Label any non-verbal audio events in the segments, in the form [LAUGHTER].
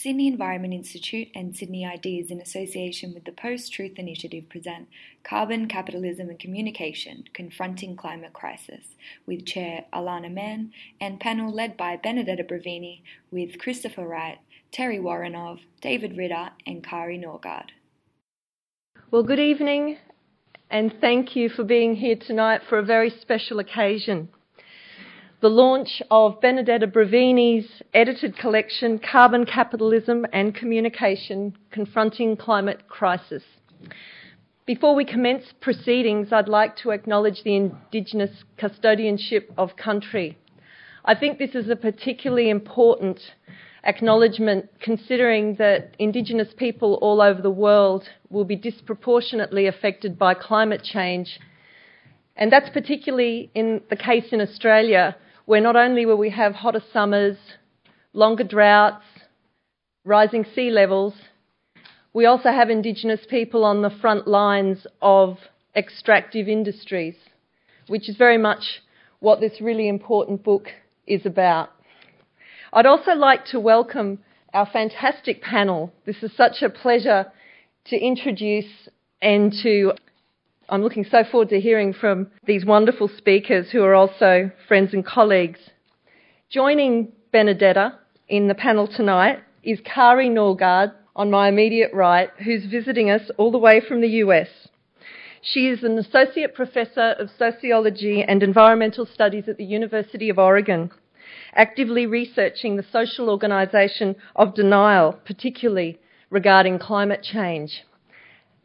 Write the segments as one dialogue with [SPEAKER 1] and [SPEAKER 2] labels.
[SPEAKER 1] Sydney Environment Institute and Sydney Ideas, in association with the Post Truth Initiative, present Carbon, Capitalism and Communication Confronting Climate Crisis with Chair Alana Mann and panel led by Benedetta Brevini with Christopher Wright, Terry Woronov, David Ritter, and Kari Norgaard.
[SPEAKER 2] Well, good evening, and thank you for being here tonight for a very special occasion the launch of Benedetta Brevini's edited collection, Carbon Capitalism and Communication Confronting Climate Crisis. Before we commence proceedings, I'd like to acknowledge the Indigenous custodianship of country. I think this is a particularly important acknowledgement considering that Indigenous people all over the world will be disproportionately affected by climate change. And that's particularly in the case in Australia, where not only will we have hotter summers, longer droughts, rising sea levels, we also have Indigenous people on the front lines of extractive industries, which is very much what this really important book is about. I'd also like to welcome our fantastic panel. This is such a pleasure to introduce and to I'm looking so forward to hearing from these wonderful speakers who are also friends and colleagues. Joining Benedetta in the panel tonight is Kari Norgaard on my immediate right, who's visiting us all the way from the US. She is an associate professor of sociology and environmental studies at the University of Oregon, actively researching the social organisation of denial, particularly regarding climate change.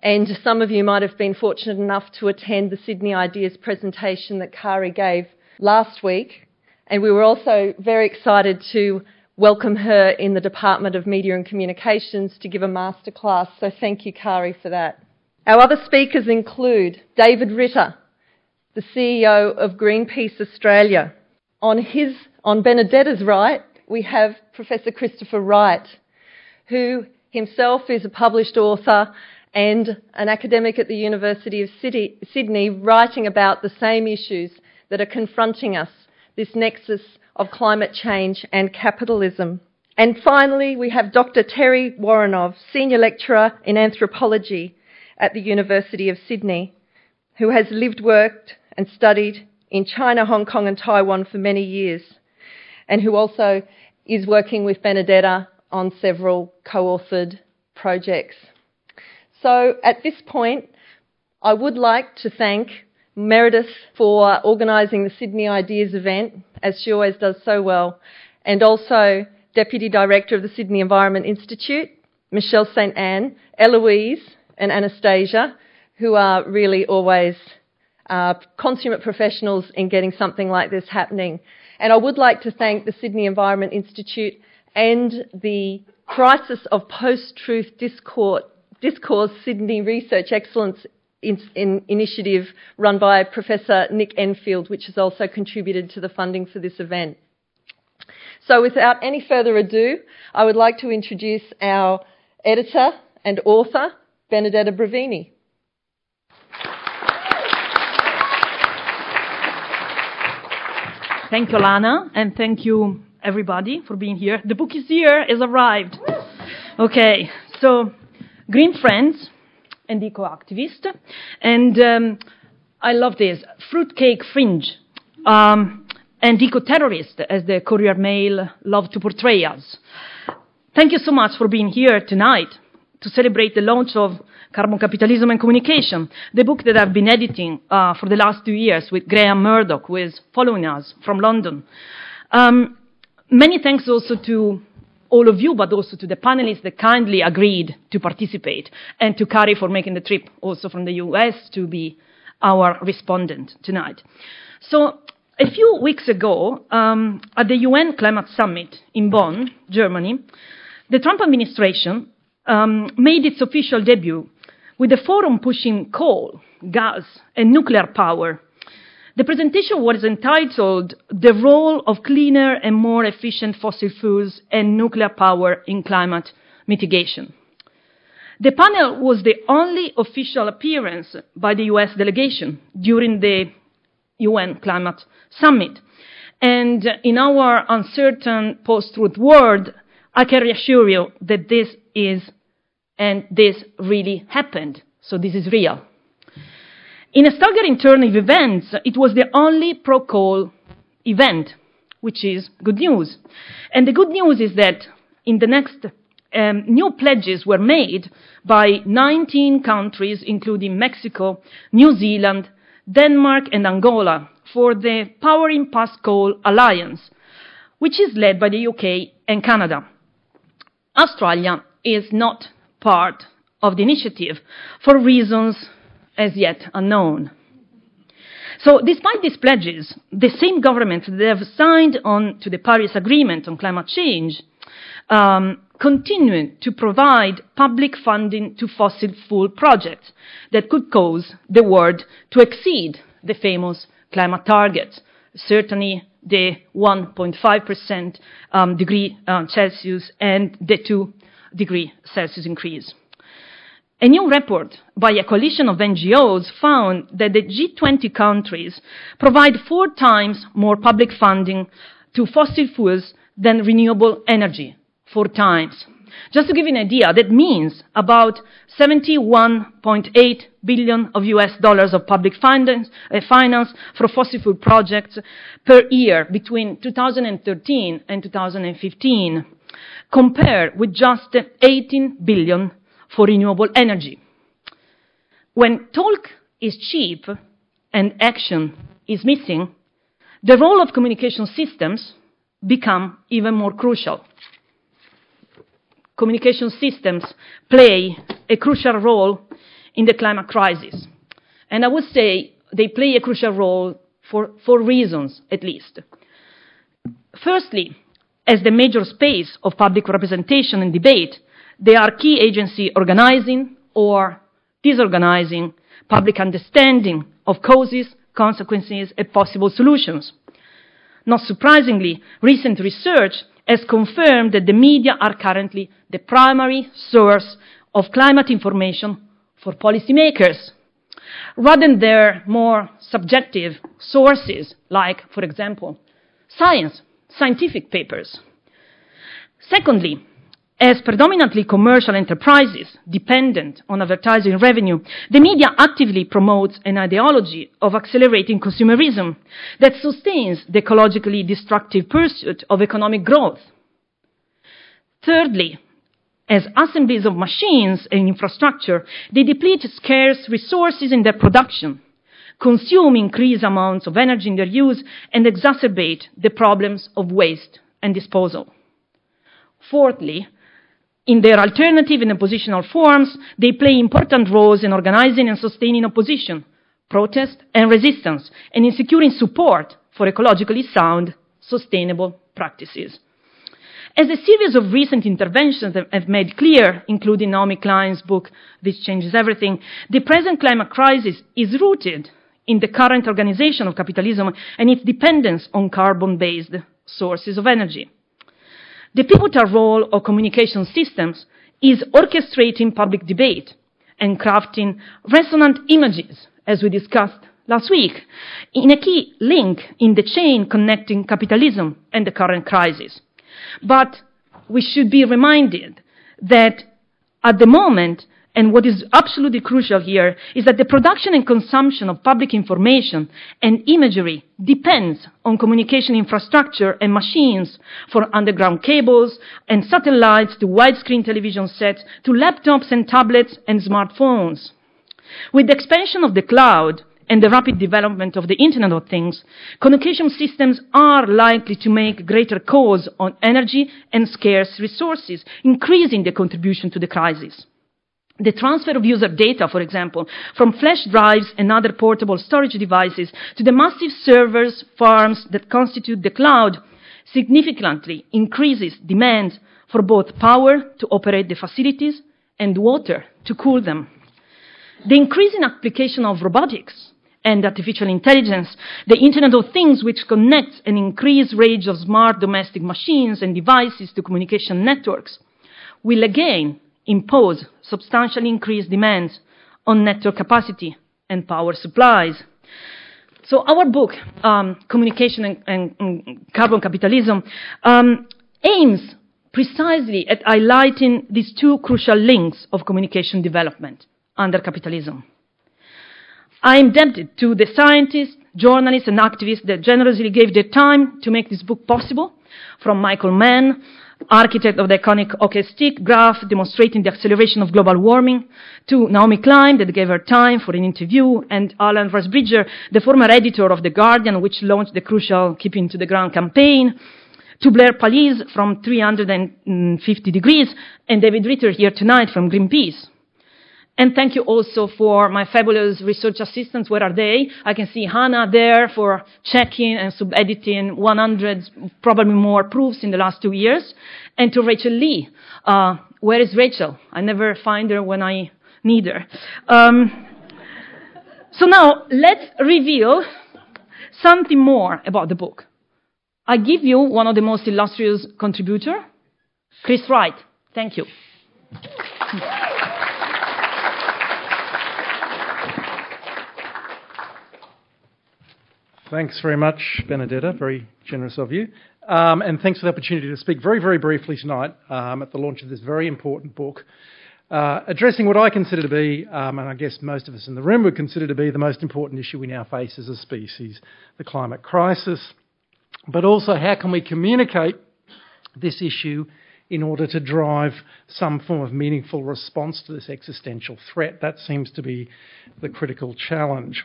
[SPEAKER 2] And some of you might have been fortunate enough to attend the Sydney Ideas presentation that Kari gave last week. And we were also very excited to welcome her in the Department of Media and Communications to give a masterclass. So thank you, Kari, for that. Our other speakers include David Ritter, the CEO of Greenpeace Australia. On his, on Benedetta's right, we have Professor Christopher Wright, who himself is a published author and an academic at the University of Sydney writing about the same issues that are confronting us this nexus of climate change and capitalism. And finally, we have Dr. Terry Woronov, Senior Lecturer in Anthropology at the University of Sydney, who has lived, worked, and studied in China, Hong Kong, and Taiwan for many years, and who also is working with Benedetta on several co authored projects. So at this point, I would like to thank Meredith for organising the Sydney Ideas event, as she always does so well, and also Deputy Director of the Sydney Environment Institute, Michelle St. Anne, Eloise, and Anastasia, who are really always uh, consummate professionals in getting something like this happening. And I would like to thank the Sydney Environment Institute and the Crisis of Post Truth Discourse Discourse Sydney Research Excellence in, in initiative run by Professor Nick Enfield, which has also contributed to the funding for this event. So, without any further ado, I would like to introduce our editor and author, Benedetta Brevini.
[SPEAKER 3] Thank you, Lana, and thank you, everybody, for being here. The book is here, has arrived. Okay, so green friends and eco-activist. And um, I love this fruitcake fringe um, and eco-terrorist, as the Courier Mail love to portray us. Thank you so much for being here tonight to celebrate the launch of Carbon Capitalism and Communication, the book that I've been editing uh, for the last two years with Graham Murdock, who is following us from London. Um, many thanks also to all of you, but also to the panelists that kindly agreed to participate, and to Kari for making the trip also from the US to be our respondent tonight. So, a few weeks ago, um, at the UN Climate Summit in Bonn, Germany, the Trump administration um, made its official debut with a forum pushing coal, gas, and nuclear power the presentation was entitled The Role of Cleaner and More Efficient Fossil Fuels and Nuclear Power in Climate Mitigation. The panel was the only official appearance by the US delegation during the UN Climate Summit. And in our uncertain post truth world, I can reassure you that this is, and this really happened. So this is real. In a staggering turn of events, it was the only pro-coal event, which is good news. And the good news is that in the next um, new pledges were made by 19 countries, including Mexico, New Zealand, Denmark, and Angola, for the Powering Past Coal Alliance, which is led by the UK and Canada. Australia is not part of the initiative for reasons as yet unknown. So, despite these pledges, the same governments that have signed on to the Paris Agreement on climate change um, continue to provide public funding to fossil fuel projects that could cause the world to exceed the famous climate targets. Certainly, the 1.5% um, degree uh, Celsius and the 2 degree Celsius increase. A new report by a coalition of NGOs found that the G20 countries provide four times more public funding to fossil fuels than renewable energy. Four times. Just to give you an idea, that means about 71.8 billion of US dollars of public finance, uh, finance for fossil fuel projects per year between 2013 and 2015, compared with just 18 billion for renewable energy. When talk is cheap and action is missing, the role of communication systems become even more crucial. Communication systems play a crucial role in the climate crisis. And I would say they play a crucial role for four reasons, at least. Firstly, as the major space of public representation and debate, they are key agency organizing or disorganizing public understanding of causes, consequences, and possible solutions. Not surprisingly, recent research has confirmed that the media are currently the primary source of climate information for policymakers, rather than their more subjective sources, like, for example, science, scientific papers. Secondly, as predominantly commercial enterprises dependent on advertising revenue, the media actively promotes an ideology of accelerating consumerism that sustains the ecologically destructive pursuit of economic growth. Thirdly, as assemblies of machines and infrastructure, they deplete scarce resources in their production, consume increased amounts of energy in their use, and exacerbate the problems of waste and disposal. Fourthly, in their alternative and oppositional forms, they play important roles in organizing and sustaining opposition, protest, and resistance, and in securing support for ecologically sound, sustainable practices. As a series of recent interventions have made clear, including Naomi Klein's book, This Changes Everything, the present climate crisis is rooted in the current organization of capitalism and its dependence on carbon based sources of energy. The pivotal role of communication systems is orchestrating public debate and crafting resonant images, as we discussed last week, in a key link in the chain connecting capitalism and the current crisis. But we should be reminded that at the moment, and what is absolutely crucial here is that the production and consumption of public information and imagery depends on communication infrastructure and machines for underground cables and satellites to widescreen television sets to laptops and tablets and smartphones. With the expansion of the cloud and the rapid development of the Internet of Things, communication systems are likely to make greater calls on energy and scarce resources, increasing the contribution to the crisis. The transfer of user data, for example, from flash drives and other portable storage devices to the massive servers, farms that constitute the cloud significantly increases demand for both power to operate the facilities and water to cool them. The increasing application of robotics and artificial intelligence, the Internet of Things, which connects an increased range of smart domestic machines and devices to communication networks, will again impose substantially increased demands on network capacity and power supplies. So our book, um, Communication and, and, and, Carbon Capitalism, um, aims precisely at highlighting these two crucial links of communication development under capitalism. I am indebted to the scientists, journalists, and activists that generously gave their time to make this book possible, from Michael Mann, architect of the iconic hockey stick graph demonstrating the acceleration of global warming, to Naomi Klein, that gave her time for an interview, and Alan Rusbridger, the former editor of The Guardian, which launched the crucial Keeping to the Ground campaign, to Blair Palese from 350 Degrees, and David Ritter here tonight from Greenpeace. And thank you also for my fabulous research assistants. Where are they? I can see Hannah there for checking and sub-editing 100, probably more proofs in the last two years. And to Rachel Lee. Uh, where is Rachel? I never find her when I need her. Um, so now let's reveal something more about the book. I give you one of the most illustrious contributor, Chris Wright. Thank you.
[SPEAKER 4] Thanks very much, Benedetta. Very generous of you. Um, and thanks for the opportunity to speak very, very briefly tonight um, at the launch of this very important book, uh, addressing what I consider to be, um, and I guess most of us in the room would consider to be, the most important issue we now face as a species the climate crisis. But also, how can we communicate this issue in order to drive some form of meaningful response to this existential threat? That seems to be the critical challenge.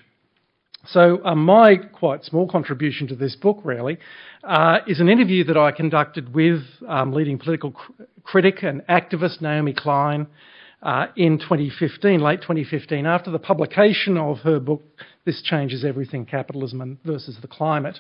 [SPEAKER 4] So, uh, my quite small contribution to this book, really, uh, is an interview that I conducted with um, leading political cr- critic and activist Naomi Klein uh, in 2015, late 2015, after the publication of her book, This Changes Everything Capitalism versus the Climate.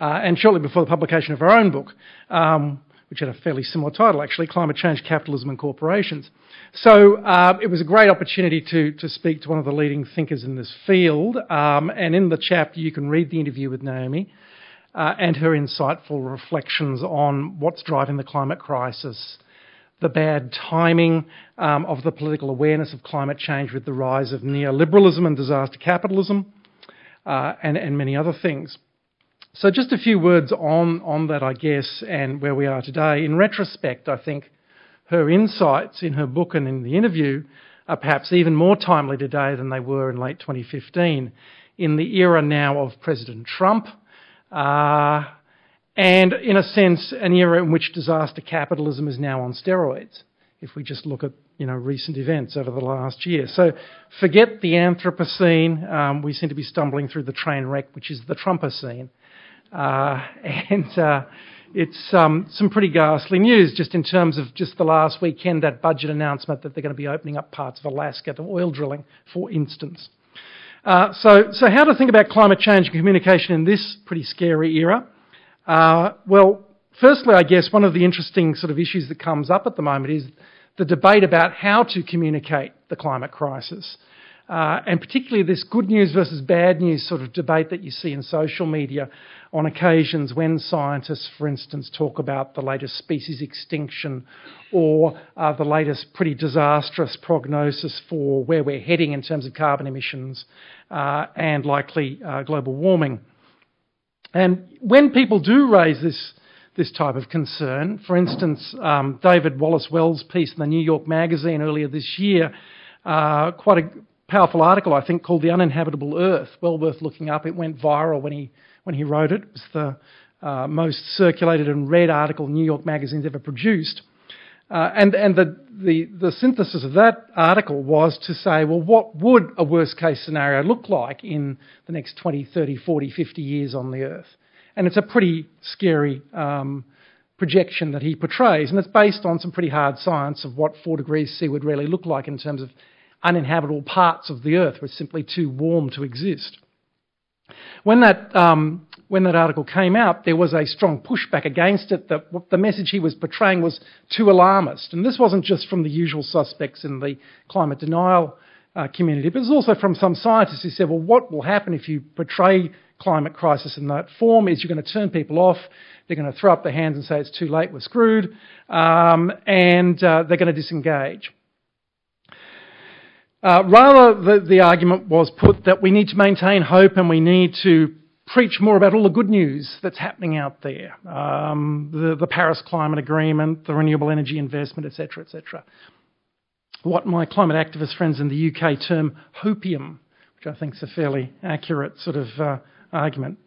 [SPEAKER 4] Uh, and shortly before the publication of her own book, um, which had a fairly similar title actually, Climate Change, Capitalism and Corporations. So uh, it was a great opportunity to, to speak to one of the leading thinkers in this field. Um, and in the chapter, you can read the interview with Naomi uh, and her insightful reflections on what's driving the climate crisis, the bad timing um, of the political awareness of climate change with the rise of neoliberalism and disaster capitalism, uh, and, and many other things. So, just a few words on, on that, I guess, and where we are today. In retrospect, I think her insights in her book and in the interview are perhaps even more timely today than they were in late 2015, in the era now of President Trump, uh, and in a sense, an era in which disaster capitalism is now on steroids. If we just look at you know recent events over the last year, so forget the Anthropocene. Um, we seem to be stumbling through the train wreck, which is the Trumpocene. Uh, [LAUGHS] and uh, it's um, some pretty ghastly news just in terms of just the last weekend, that budget announcement that they're going to be opening up parts of Alaska to oil drilling, for instance. Uh, so, so how to think about climate change and communication in this pretty scary era? Uh, well, firstly, I guess one of the interesting sort of issues that comes up at the moment is the debate about how to communicate the climate crisis. Uh, and particularly this good news versus bad news sort of debate that you see in social media on occasions when scientists, for instance, talk about the latest species extinction or uh, the latest pretty disastrous prognosis for where we're heading in terms of carbon emissions uh, and likely uh, global warming. And when people do raise this, this type of concern, for instance, um, David Wallace Wells' piece in the New York Magazine earlier this year, uh, quite a powerful article, I think, called The Uninhabitable Earth, well worth looking up. It went viral when he when he wrote it. It was the uh, most circulated and read article New York Magazine's ever produced. Uh, and and the, the, the synthesis of that article was to say, well, what would a worst case scenario look like in the next 20, 30, 40, 50 years on the Earth? And it's a pretty scary um, projection that he portrays, and it's based on some pretty hard science of what 4 degrees C would really look like in terms of uninhabitable parts of the Earth were simply too warm to exist. When that, um, when that article came out, there was a strong pushback against it that the message he was portraying was too alarmist. And this wasn't just from the usual suspects in the climate denial uh, community, but it was also from some scientists who said, well, what will happen if you portray climate crisis in that form is you're going to turn people off, they're going to throw up their hands and say it's too late, we're screwed, um, and uh, they're going to disengage. Uh, rather, the, the, argument was put that we need to maintain hope and we need to preach more about all the good news that's happening out there um, the, the Paris Climate Agreement, the renewable energy investment, etc., etc. What my climate activist friends in the UK term hopium, which I think is a fairly accurate sort of uh, argument.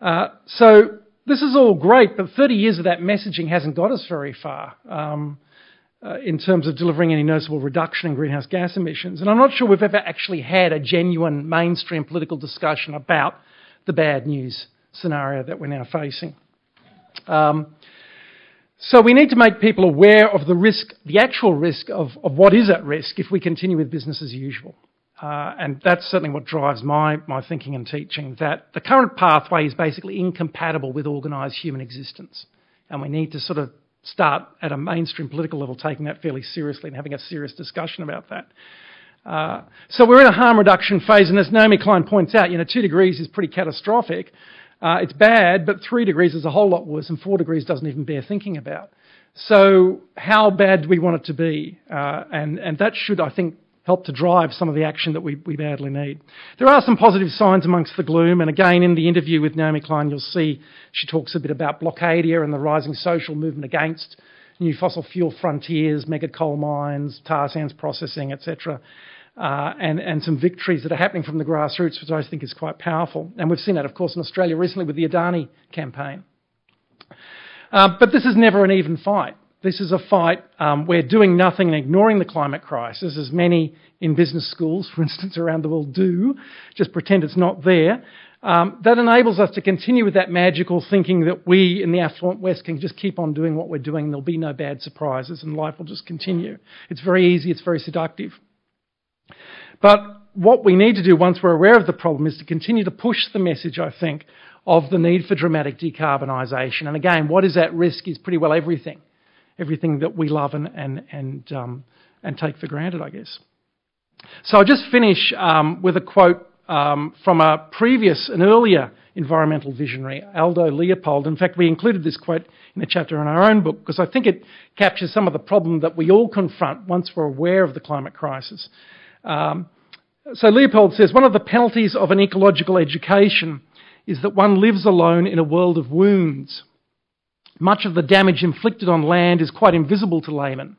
[SPEAKER 4] Uh, so this is all great, but 30 years of that messaging hasn't got us very far. Um, uh, in terms of delivering any noticeable reduction in greenhouse gas emissions. And I'm not sure we've ever actually had a genuine mainstream political discussion about the bad news scenario that we're now facing. Um, so we need to make people aware of the risk, the actual risk of, of what is at risk if we continue with business as usual. Uh, and that's certainly what drives my, my thinking and teaching, that the current pathway is basically incompatible with organised human existence. And we need to sort of start at a mainstream political level taking that fairly seriously and having a serious discussion about that. Uh, so we're in a harm reduction phase, and as Naomi Klein points out, you know, two degrees is pretty catastrophic. Uh, it's bad, but three degrees is a whole lot worse, and four degrees doesn't even bear thinking about. So how bad do we want it to be? Uh, and, and that should, I think, help to drive some of the action that we, we badly need. There are some positive signs amongst the gloom, and again, in the interview with Naomi Klein, you'll see she talks a bit about Blockadia and the rising social movement against new fossil fuel frontiers, mega coal mines, tar sands processing, etc. Uh, and, and some victories that are happening from the grassroots, which I think is quite powerful. And we've seen that, of course, in Australia recently with the Adani campaign. Uh, but this is never an even fight. This is a fight um, where doing nothing and ignoring the climate crisis, as many in business schools, [LAUGHS] for instance, around the world do, just pretend it's not there, um, that enables us to continue with that magical thinking that we in the affluent West can just keep on doing what we're doing. There'll be no bad surprises and life will just continue. It's very easy, it's very seductive. But what we need to do once we're aware of the problem is to continue to push the message, I think, of the need for dramatic decarbonisation. And again, what is at risk is pretty well everything everything that we love and, and, and, um, and take for granted, I guess. So I'll just finish um, with a quote um, from a previous, an earlier environmental visionary, Aldo Leopold. In fact, we included this quote in a chapter in our own book because I think it captures some of the problem that we all confront once we're aware of the climate crisis. Um, so Leopold says one of the penalties of an ecological education is that one lives alone in a world of wounds. Much of the damage inflicted on land is quite invisible to laymen.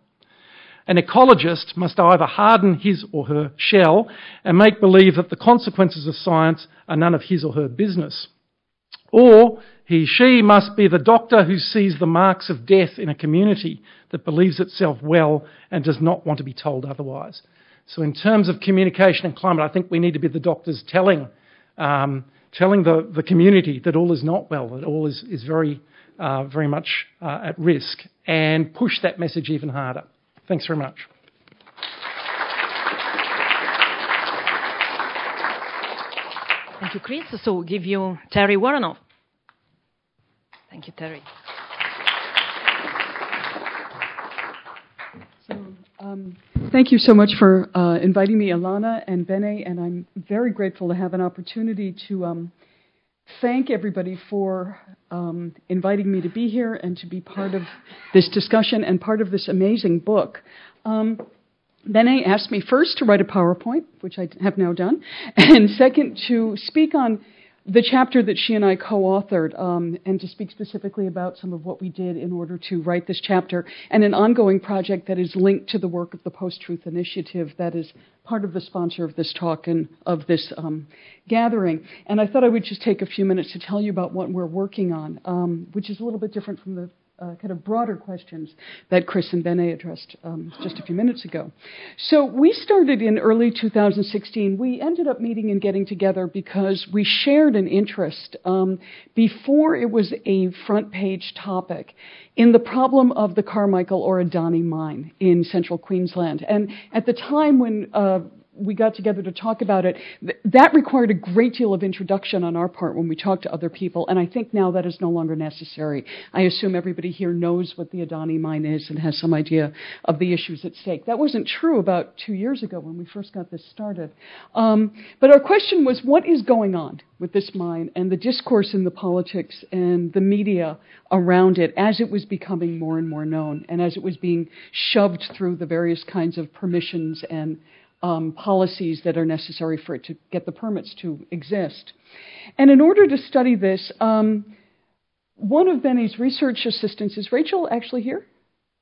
[SPEAKER 4] An ecologist must either harden his or her shell and make believe that the consequences of science are none of his or her business. Or he, she must be the doctor who sees the marks of death in a community that believes itself well and does not want to be told otherwise. So, in terms of communication and climate, I think we need to be the doctors telling, um, telling the, the community that all is not well, that all is, is very uh, very much uh, at risk and push that message even harder. Thanks very much.
[SPEAKER 3] Thank you, Chris. So we'll give you Terry Woronov. Thank you, Terry.
[SPEAKER 5] So, um, thank you so much for uh, inviting me, Alana and Bene, and I'm very grateful to have an opportunity to um, thank everybody for um, inviting me to be here and to be part of this discussion and part of this amazing book. Um, Bene asked me first to write a PowerPoint, which I have now done, [LAUGHS] and second to speak on the chapter that she and I co authored, um, and to speak specifically about some of what we did in order to write this chapter, and an ongoing project that is linked to the work of the Post Truth Initiative that is part of the sponsor of this talk and of this um, gathering. And I thought I would just take a few minutes to tell you about what we're working on, um, which is a little bit different from the uh, kind of broader questions that Chris and Bene addressed um, just a few minutes ago. So we started in early 2016. We ended up meeting and getting together because we shared an interest um, before it was a front page topic in the problem of the Carmichael or Adani mine in central Queensland. And at the time when uh, we got together to talk about it, th- that required a great deal of introduction on our part when we talked to other people, and I think now that is no longer necessary. I assume everybody here knows what the Adani mine is and has some idea of the issues at stake. That wasn't true about two years ago when we first got this started. Um, but our question was what is going on with this mine and the discourse in the politics and the media around it as it was becoming more and more known and as it was being shoved through the various kinds of permissions and policies that are necessary for it to get the permits to exist. And in order to study this, um, one of Benny's research assistants is Rachel actually here?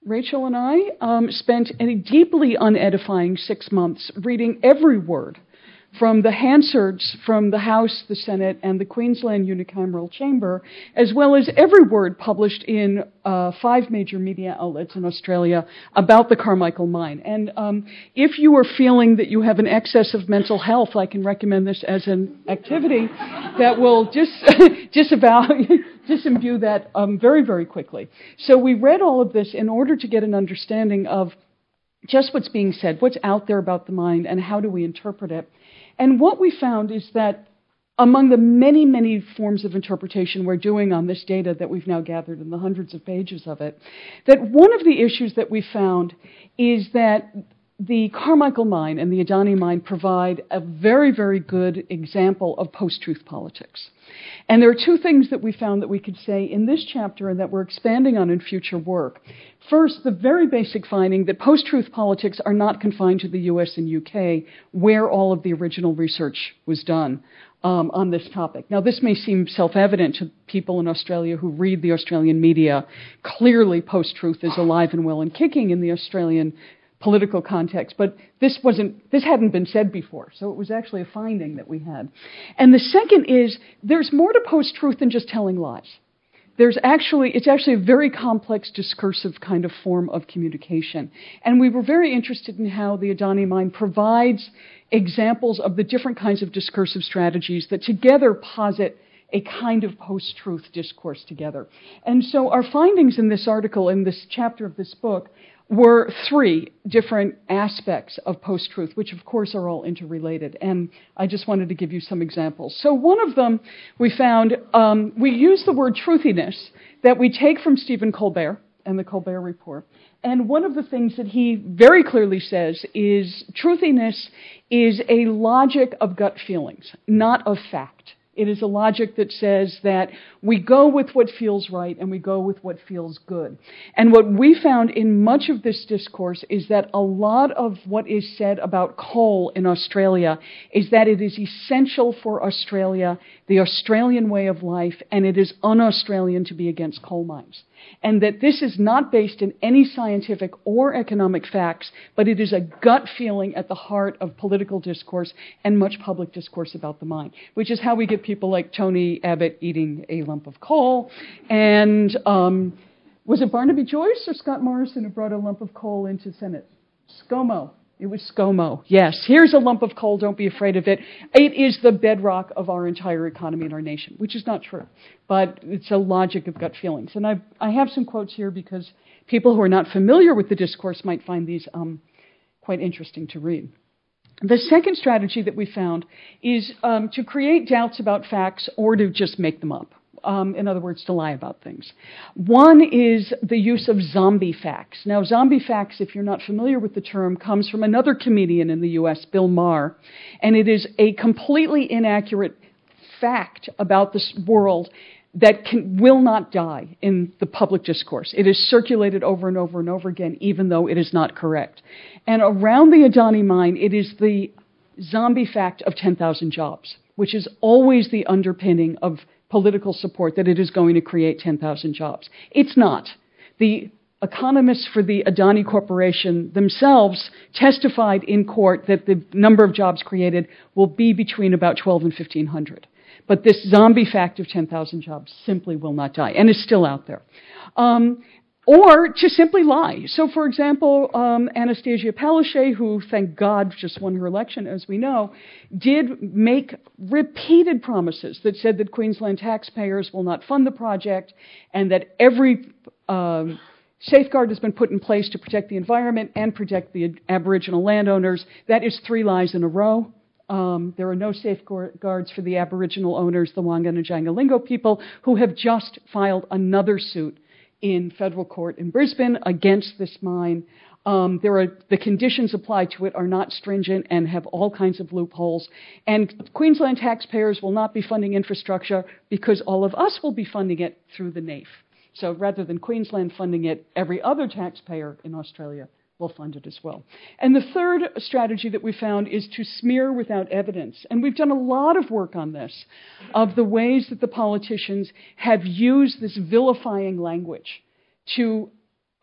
[SPEAKER 5] Rachel and I um, spent a deeply unedifying six months reading every word from the Hansards from the House, the Senate, and the Queensland Unicameral Chamber, as well as every word published in uh, five major media outlets in Australia about the Carmichael mine. And um, if you are feeling that you have an excess of mental health, I can recommend this as an activity that will just [LAUGHS] disavow. [LAUGHS] Disimbue that um, very, very quickly. So we read all of this in order to get an understanding of just what's being said, what's out there about the mind, and how do we interpret it. And what we found is that among the many, many forms of interpretation we're doing on this data that we've now gathered in the hundreds of pages of it, that one of the issues that we found is that the Carmichael mine and the Adani mine provide a very, very good example of post truth politics. And there are two things that we found that we could say in this chapter and that we're expanding on in future work. First, the very basic finding that post truth politics are not confined to the US and UK, where all of the original research was done. Um, on this topic. Now, this may seem self evident to people in Australia who read the Australian media. Clearly, post truth is alive and well and kicking in the Australian political context, but this wasn't this hadn't been said before, so it was actually a finding that we had. And the second is there's more to post truth than just telling lies. There's actually it's actually a very complex discursive kind of form of communication. And we were very interested in how the Adani mind provides examples of the different kinds of discursive strategies that together posit a kind of post truth discourse together. And so our findings in this article, in this chapter of this book, were three different aspects of post truth, which of course are all interrelated. And I just wanted to give you some examples. So, one of them we found, um, we use the word truthiness that we take from Stephen Colbert and the Colbert Report. And one of the things that he very clearly says is truthiness is a logic of gut feelings, not of fact. It is a logic that says that we go with what feels right and we go with what feels good. And what we found in much of this discourse is that a lot of what is said about coal in Australia is that it is essential for Australia, the Australian way of life, and it is un Australian to be against coal mines and that this is not based in any scientific or economic facts, but it is a gut feeling at the heart of political discourse and much public discourse about the mind, which is how we get people like Tony Abbott eating a lump of coal. And um, was it Barnaby Joyce or Scott Morrison who brought a lump of coal into Senate? ScoMo. It was ScoMo. Yes, here's a lump of coal. Don't be afraid of it. It is the bedrock of our entire economy and our nation, which is not true, but it's a logic of gut feelings. And I, I have some quotes here because people who are not familiar with the discourse might find these um, quite interesting to read. The second strategy that we found is um, to create doubts about facts or to just make them up um, in other words, to lie about things. One is the use of zombie facts. Now, zombie facts, if you're not familiar with the term, comes from another comedian in the US, Bill Maher, and it is a completely inaccurate fact about this world that can, will not die in the public discourse. It is circulated over and over and over again, even though it is not correct. And around the Adani mine, it is the zombie fact of 10,000 jobs, which is always the underpinning of political support that it is going to create 10,000 jobs. It's not. The economists for the Adani Corporation themselves testified in court that the number of jobs created will be between about 12 and 1,500. But this zombie fact of 10,000 jobs simply will not die and is still out there. Um, or to simply lie. So, for example, um, Annastacia Palaszczuk, who, thank God, just won her election, as we know, did make repeated promises that said that Queensland taxpayers will not fund the project and that every um, safeguard has been put in place to protect the environment and protect the Aboriginal landowners. That is three lies in a row. Um, there are no safeguards for the Aboriginal owners, the Wangan and Jagalingou people, who have just filed another suit in federal court in Brisbane against this mine. Um, there are the conditions applied to it are not stringent and have all kinds of loopholes. And Queensland taxpayers will not be funding infrastructure because all of us will be funding it through the NAIF. So rather than Queensland funding it, every other taxpayer in Australia will fund it as well. And the third strategy that we found is to smear without evidence. And we've done a lot of work on this, of the ways that the politicians have used this vilifying language to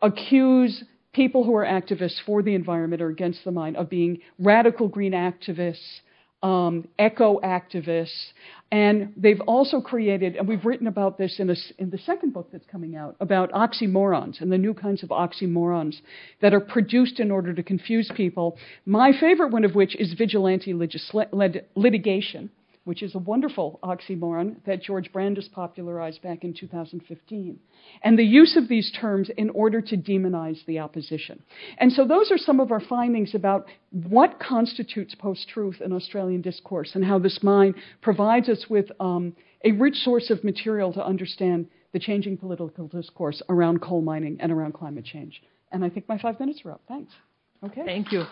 [SPEAKER 5] accuse people who are activists for the environment or against the mine of being radical green activists, um, eco activists, and they've also created, and we've written about this in, a, in, the second book that's coming out, about oxymorons and the new kinds of oxymorons that are produced in order to confuse people. My favorite one of which is vigilante legisla- litigation which is a wonderful oxymoron that George Brandis popularized back in 2015, and the use of these terms in order to demonize the opposition. And so those are some of our findings about what constitutes post truth in Australian discourse and how this mine provides us with um, a rich source of material to understand the changing political discourse around coal mining and around climate change. And I think my five minutes are up. Thanks. Okay.
[SPEAKER 3] Thank you.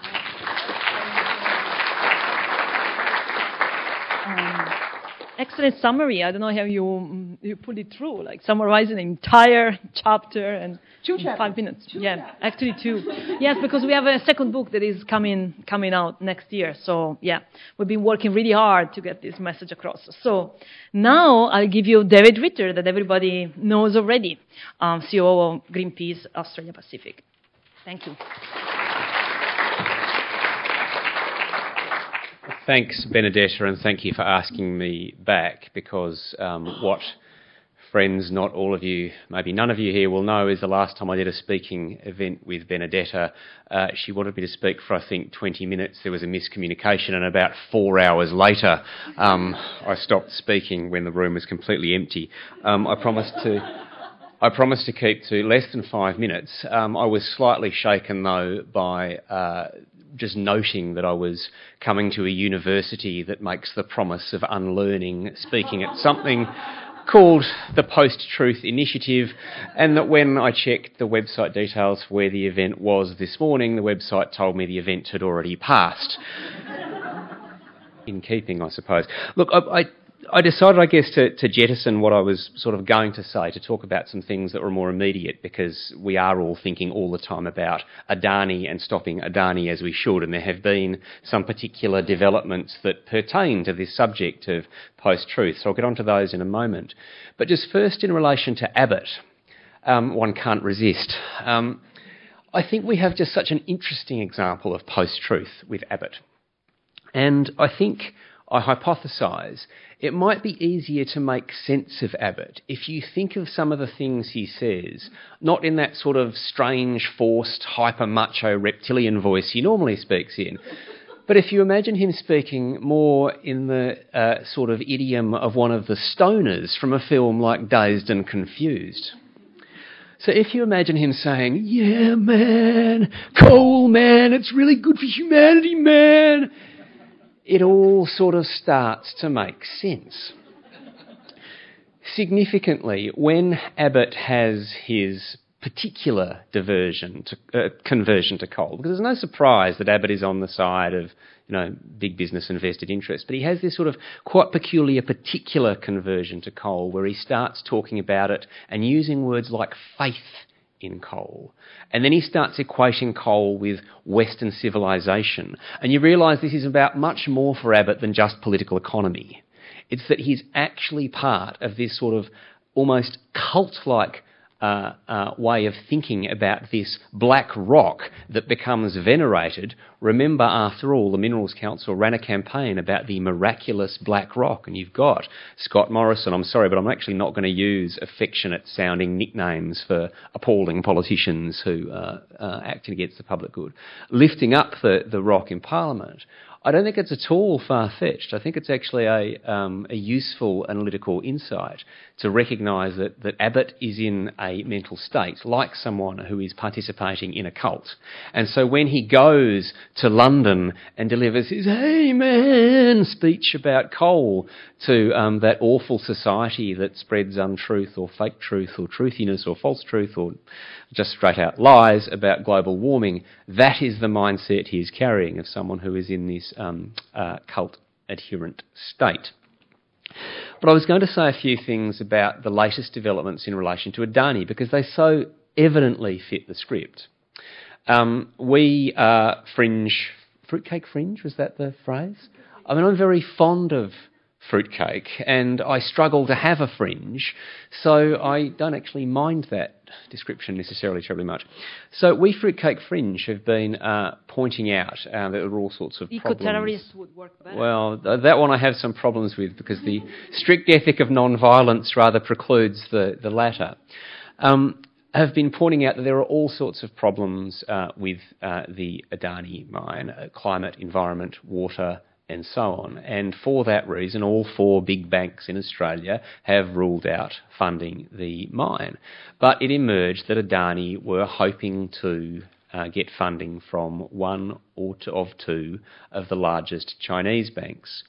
[SPEAKER 3] Um, excellent summary. I don't know how you you put it through, like summarizing an entire chapter and
[SPEAKER 5] two
[SPEAKER 3] five minutes.
[SPEAKER 5] Two
[SPEAKER 3] yeah,
[SPEAKER 5] chapters.
[SPEAKER 3] actually two. yes, because we have a second book that is coming coming out next year. So yeah, we've been working really hard to get this message across. So now I'll give you David Ritter, that everybody knows already, um, CEO of Greenpeace Australia Pacific. Thank you.
[SPEAKER 6] Thanks, Benedetta, and thank you for asking me back because um, what friends, not all of you, maybe none of you here will know, is the last time I did a speaking event with Benedetta. Uh, she wanted me to speak for, I think, 20 minutes. There was a miscommunication, and about four hours later, um, I stopped speaking when the room was completely empty. Um, I promised to. I promised to keep to less than five minutes. Um, I was slightly shaken though by uh, just noting that I was coming to a university that makes the promise of unlearning, speaking at something called the Post Truth Initiative, and that when I checked the website details for where the event was this morning, the website told me the event had already passed. In keeping, I suppose. Look, I, I I decided, I guess, to, to, jettison what I was sort of going to say to talk about some things that were more immediate because we are all thinking all the time about Adani and stopping Adani as we should, and there have been some particular developments that pertain to this subject of post truth. So I'll get onto those in a moment. But just first, in relation to Abbott, um, one can't resist. Um, I think we have just such an interesting example of post truth with Abbott. And I think I hypothesise it might be easier to make sense of Abbott if you think of some of the things he says, not in that sort of strange, forced, hyper macho reptilian voice he normally speaks in. But if you imagine him speaking more in the uh, sort of idiom of one of the stoners from a film like Dazed and Confused. So if you imagine him saying, Yeah, man, coal, man, it's really good for humanity, man, it all sort of starts to make sense. Significantly, when Abbott has his particular diversion to, uh, conversion to coal, because there's no surprise that Abbott is on the side of you know big business and vested interest, but he has this sort of quite peculiar particular conversion to coal where he starts talking about it and using words like faith in coal. And then he starts equating coal with Western civilization. And you realise this is about much more for Abbott than just political economy. It's that he's actually part of this sort of almost cult like uh, uh, way of thinking about this black rock that becomes venerated. Remember, after all, the Minerals Council ran a campaign about the miraculous black rock, and you've got Scott Morrison. I'm sorry, but I'm actually not going to use affectionate sounding nicknames for appalling politicians who uh, uh, acting against the public good, lifting up the, the rock in Parliament. I don't think it's at all far fetched. I think it's actually a, um, a useful analytical insight to recognise that, that Abbott is in a mental state like someone who is participating in a cult. And so when he goes to London and delivers his hey man speech about coal to um, that awful society that spreads untruth or fake truth or truthiness or false truth or just straight out lies about global warming, that is the mindset he is carrying of someone who is in this um, uh, cult adherent state. But I was going to say a few things about the latest developments in relation to Adani because they so evidently fit the script. Um, we uh, fringe, fruitcake fringe, was that the phrase? I mean, I'm very fond of fruitcake and I struggle to have a fringe, so I don't actually mind that description necessarily terribly much. So we fruitcake fringe have been uh, pointing out uh, that there are all sorts of problems.
[SPEAKER 3] Eco-terrorists would work better.
[SPEAKER 6] Well, th- that one I have some problems with because the strict ethic of non-violence rather precludes the, the latter. Um, have been pointing out that there are all sorts of problems uh, with uh, the Adani mine, uh, climate, environment, water, and so on. And for that reason, all four big banks in Australia have ruled out funding the mine. But it emerged that Adani were hoping to uh, get funding from one or two of two of the largest Chinese banks.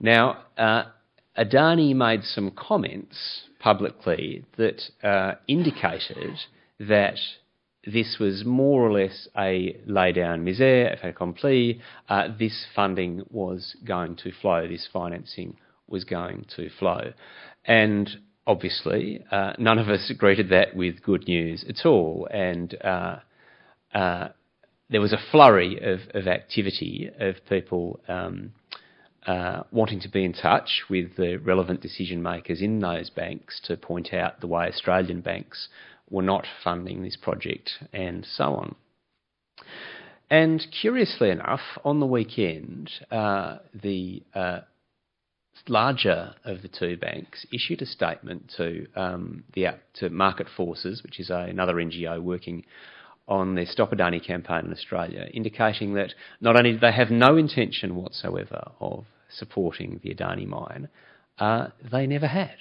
[SPEAKER 6] Now, uh, Adani made some comments publicly that uh, indicated that this was more or less a lay down misere, a fait accompli. Uh, this funding was going to flow, this financing was going to flow. And obviously, uh, none of us greeted that with good news at all. And uh, uh there was a flurry of, of activity of people um, uh, wanting to be in touch with the relevant decision makers in those banks to point out the way Australian banks were not funding this project, and so on. And curiously enough, on the weekend, uh, the uh, larger of the two banks issued a statement to um, the to Market Forces, which is a, another NGO working on their Stop Adani campaign in Australia, indicating that not only do they have no intention whatsoever of supporting the Adani mine, uh, they never had.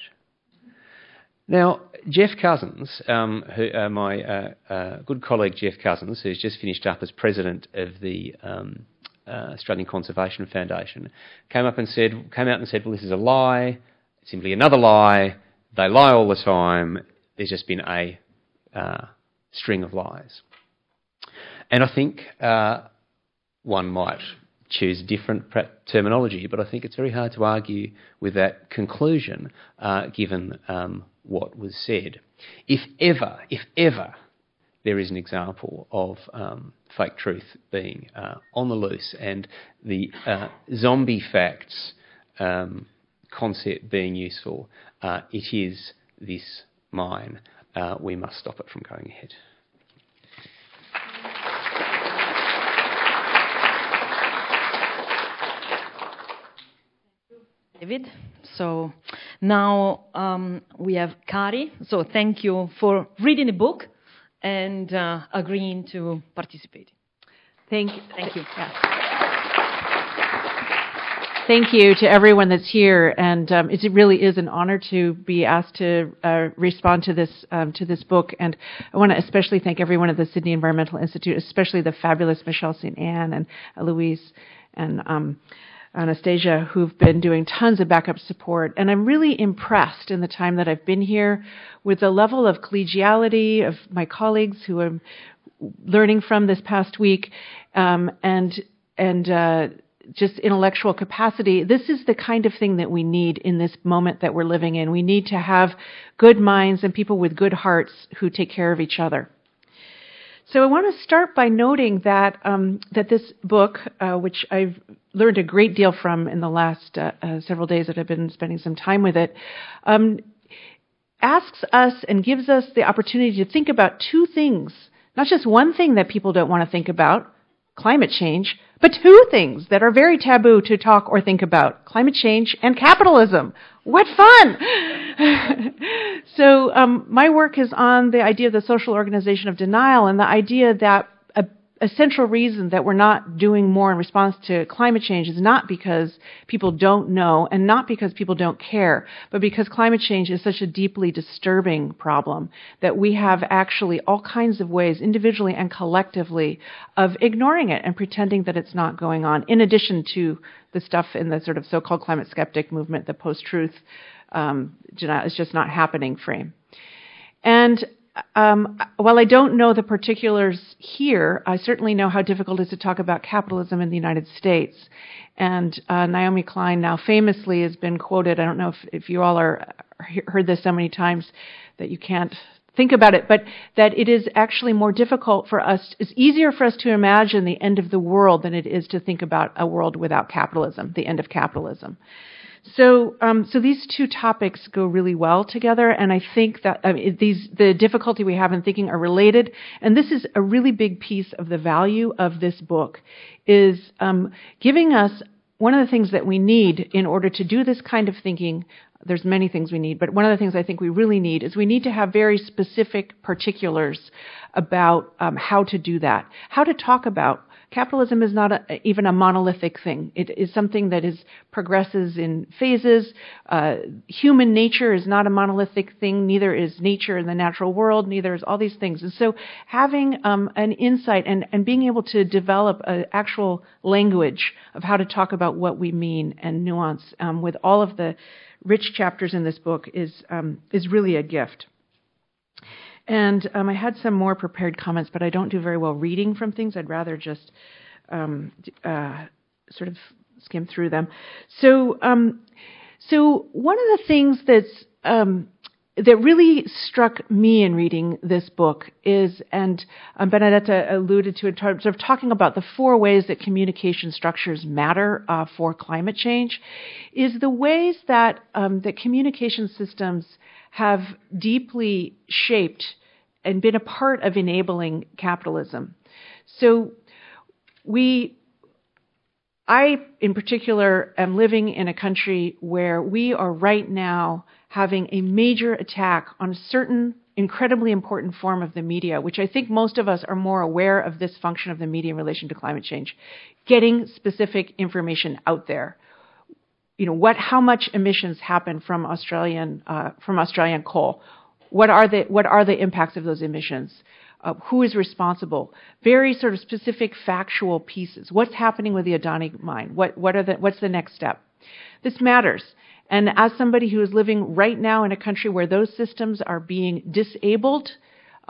[SPEAKER 6] Now, Geoff Cousins, um, who, uh, my uh, uh, good colleague Geoff Cousins, who's just finished up as president of the um, uh, Australian Conservation Foundation, came up and said, came out and said, "Well, this is a lie. It's simply another lie. They lie all the time. There's just been a uh, string of lies." And I think uh, one might choose different terminology, but I think it's very hard to argue with that conclusion, given um, what was said. If ever, if ever, there is an example of um, fake truth being uh, on the loose and the uh, zombie facts um, concept being useful, uh, it is this mine. Uh, we must stop it from going ahead.
[SPEAKER 3] David. So now um, we have Kari. So thank you for reading the book and uh, agreeing to participate.
[SPEAKER 7] Thank, you. thank you. Yeah. Thank you to everyone that's here, and um, it really is an honor to be asked to uh, respond to this um, to this book. And I want to especially thank everyone at the Sydney Environmental Institute, especially the fabulous Michelle St. Anne and Louise and um, Anastasia, who've been doing tons of backup support. And I'm really impressed in the time that I've been here with the level of collegiality of my colleagues who I'm learning from this past week, um, and and uh, just intellectual capacity. This is the kind of thing that we need in this moment that we're living in. We need to have good minds and people with good hearts who take care of each other. So I want to start by noting that um, that this book, uh, which I've learned a great deal from in the last uh, uh, several days that I've been spending some time with it, um, asks us and gives us the opportunity to think about two things, not just one thing that people don't want to think about, climate change, but two things that are very taboo to talk or think about climate change and capitalism. What fun! [LAUGHS] so, um, my work is on the idea of the social organization of denial and the idea that a central reason that we're not doing more in response to climate change is not because people don't know and not because people don't care, but because climate change is such a deeply disturbing problem that we have actually all kinds of ways, individually and collectively, of ignoring it and pretending that it's not going on, in addition to the stuff in the sort of so called climate skeptic movement, the post truth um, is just not happening frame. And um, while I don't know the particulars here, I certainly know how difficult it is to talk about capitalism in the United States. And uh, Naomi Klein now famously has been quoted. I don't know if, if you all are heard this so many times that you can't think about it, but that it is actually more difficult for us, it's easier for us to imagine the end of the world than it is to think about a world without capitalism, the end of capitalism. So, um, so these two topics go really well together, and I think that I mean, these the difficulty we have in thinking are related. And this is a really big piece of the value of this book, is um, giving us one of the things that we need in order to do this kind of thinking there's many things we need, but one of the things I think we really need is we need to have very specific particulars about um, how to do that, how to talk about. Capitalism is not a, even a monolithic thing. It is something that is progresses in phases. Uh, human nature is not a monolithic thing. Neither is nature in the natural world. Neither is all these things. And so, having um, an insight and, and being able to develop an actual language of how to talk about what we mean and nuance um, with all of the rich chapters in this book is um, is really a gift. And um, I had some more prepared comments, but I don't do very well reading from things. I'd rather just um, uh, sort of skim through them. So, um, so one of the things that's um, that really struck me in reading this book is, and um, Benedetta alluded to in terms of talking about the four ways that communication structures matter uh, for climate change, is the ways that um, that communication systems have deeply shaped and been a part of enabling capitalism. So we I, in particular, am living in a country where we are right now having a major attack on a certain incredibly important form of the media, which I think most of us are more aware of this function of the media in relation to climate change, getting specific information out there. You know, what, how much emissions happen from Australian, uh, from Australian coal? What are the, what are the impacts of those emissions? Uh, who is responsible? Very sort of specific factual pieces. What's happening with the Adani mine? What, what are the, what's the next step? This matters. And as somebody who is living right now in a country where those systems are being disabled,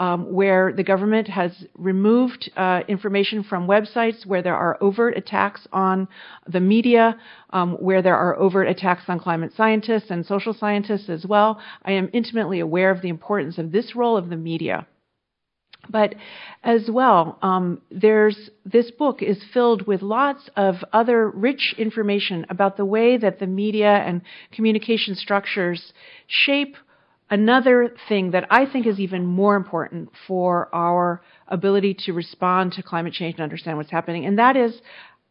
[SPEAKER 7] um, where the government has removed uh, information from websites, where there are overt attacks on the media, um, where there are overt attacks on climate scientists and social scientists as well. I am intimately aware of the importance of this role of the media. But as well, um, there's this book is filled with lots of other rich information about the way that the media and communication structures shape another thing that I think is even more important for our ability to respond to climate change and understand what's happening, and that is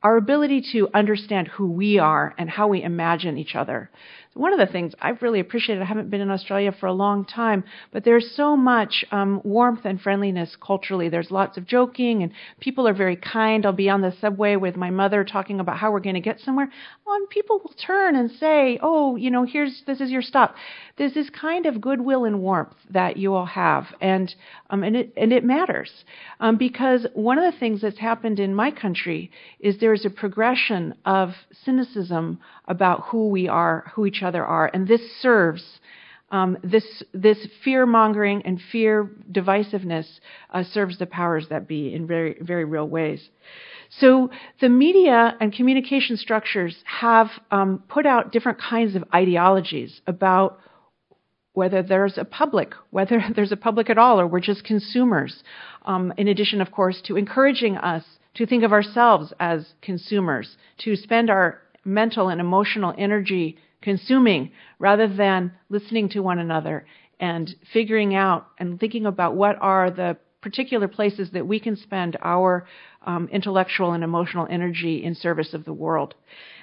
[SPEAKER 7] our ability to understand who we are and how we imagine each other one of the things I've really appreciated, I haven't been in Australia for a long time, but there's so much um, warmth and friendliness culturally. There's lots of joking, and people are very kind. I'll be on the subway with my mother talking about how we're going to get somewhere, and people will turn and say, "Oh, you know, here's this is your stop." There's this kind of goodwill and warmth that you all have, and um, and it and it matters um, because one of the things that's happened in my country is there's a progression of cynicism about who we are, who each other are, and this serves um, this this fear mongering and fear divisiveness uh, serves the powers that be in very very real ways. So the media and communication structures have um, put out different kinds of ideologies about whether there's a public, whether [LAUGHS] there's a public at all, or we're just consumers. Um, in addition, of course, to encouraging us to think of ourselves as consumers, to spend our mental and emotional energy consuming rather than listening to one another and figuring out and thinking about what are the particular places that we can spend our um, intellectual and emotional energy in service of the world.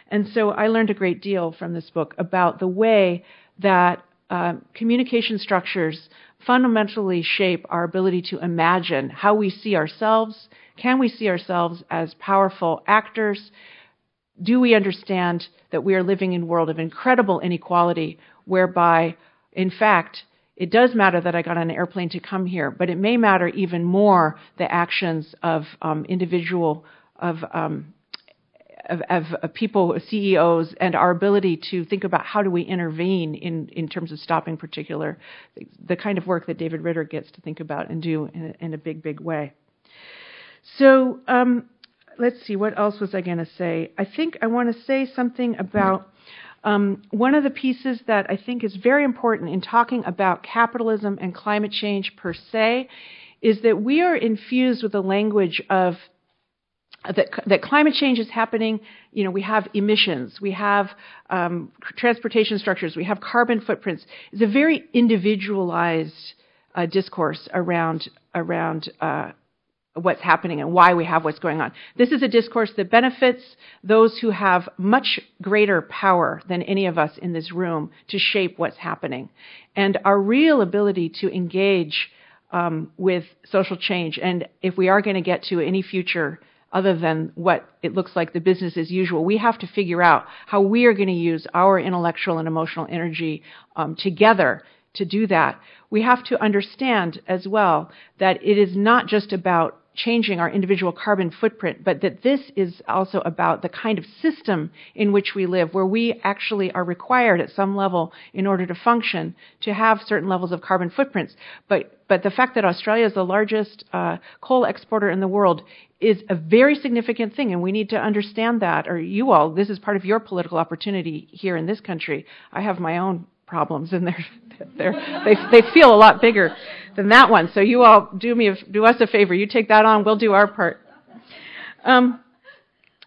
[SPEAKER 7] And so I learned a great deal from this book about the way that uh, communication structures fundamentally shape our ability to imagine how we see ourselves. Can we see ourselves as powerful actors? Do we understand that we are living in a world of incredible inequality whereby, in fact, it does matter that I got on an airplane to come here, but it may matter even more the actions of um, individual of, um, of, of, people, CEOs, and our ability to think about how do we intervene in, in terms of stopping particular the kind of work that David Ritter gets to think about and do in a, in a big, big way. So um, let's see, what else was I going to say? I think I want to say something about um, one of the pieces that I think is very important in talking about capitalism and climate change per se is that we are infused with the language of that, that climate change is happening. You know, we have emissions, we have um, transportation structures, we have carbon footprints. It's a very individualized uh, discourse around around uh, what's happening and why we have what's going on. This is a discourse that benefits those who have much greater power than any of us in this room to shape what's happening, and our real ability to engage um, with social change. And if we are going to get to any future other than what it looks like the business as usual. We have to figure out how we are going to use our intellectual and emotional energy um, together to do that. We have to understand as well that it is not just about changing our individual carbon footprint, but that this is also about the kind of system in which we live, where we actually are required at some level in order to function to have certain levels of carbon footprints. But, but the fact that Australia is the largest uh, coal exporter in the world is a very significant thing, and we need to understand that. Or you all, this is part of your political opportunity here in this country. I have my own problems, and [LAUGHS] they're, they they feel a lot bigger than that one. So you all do me a, do us a favor. You take that on. We'll do our part. Um,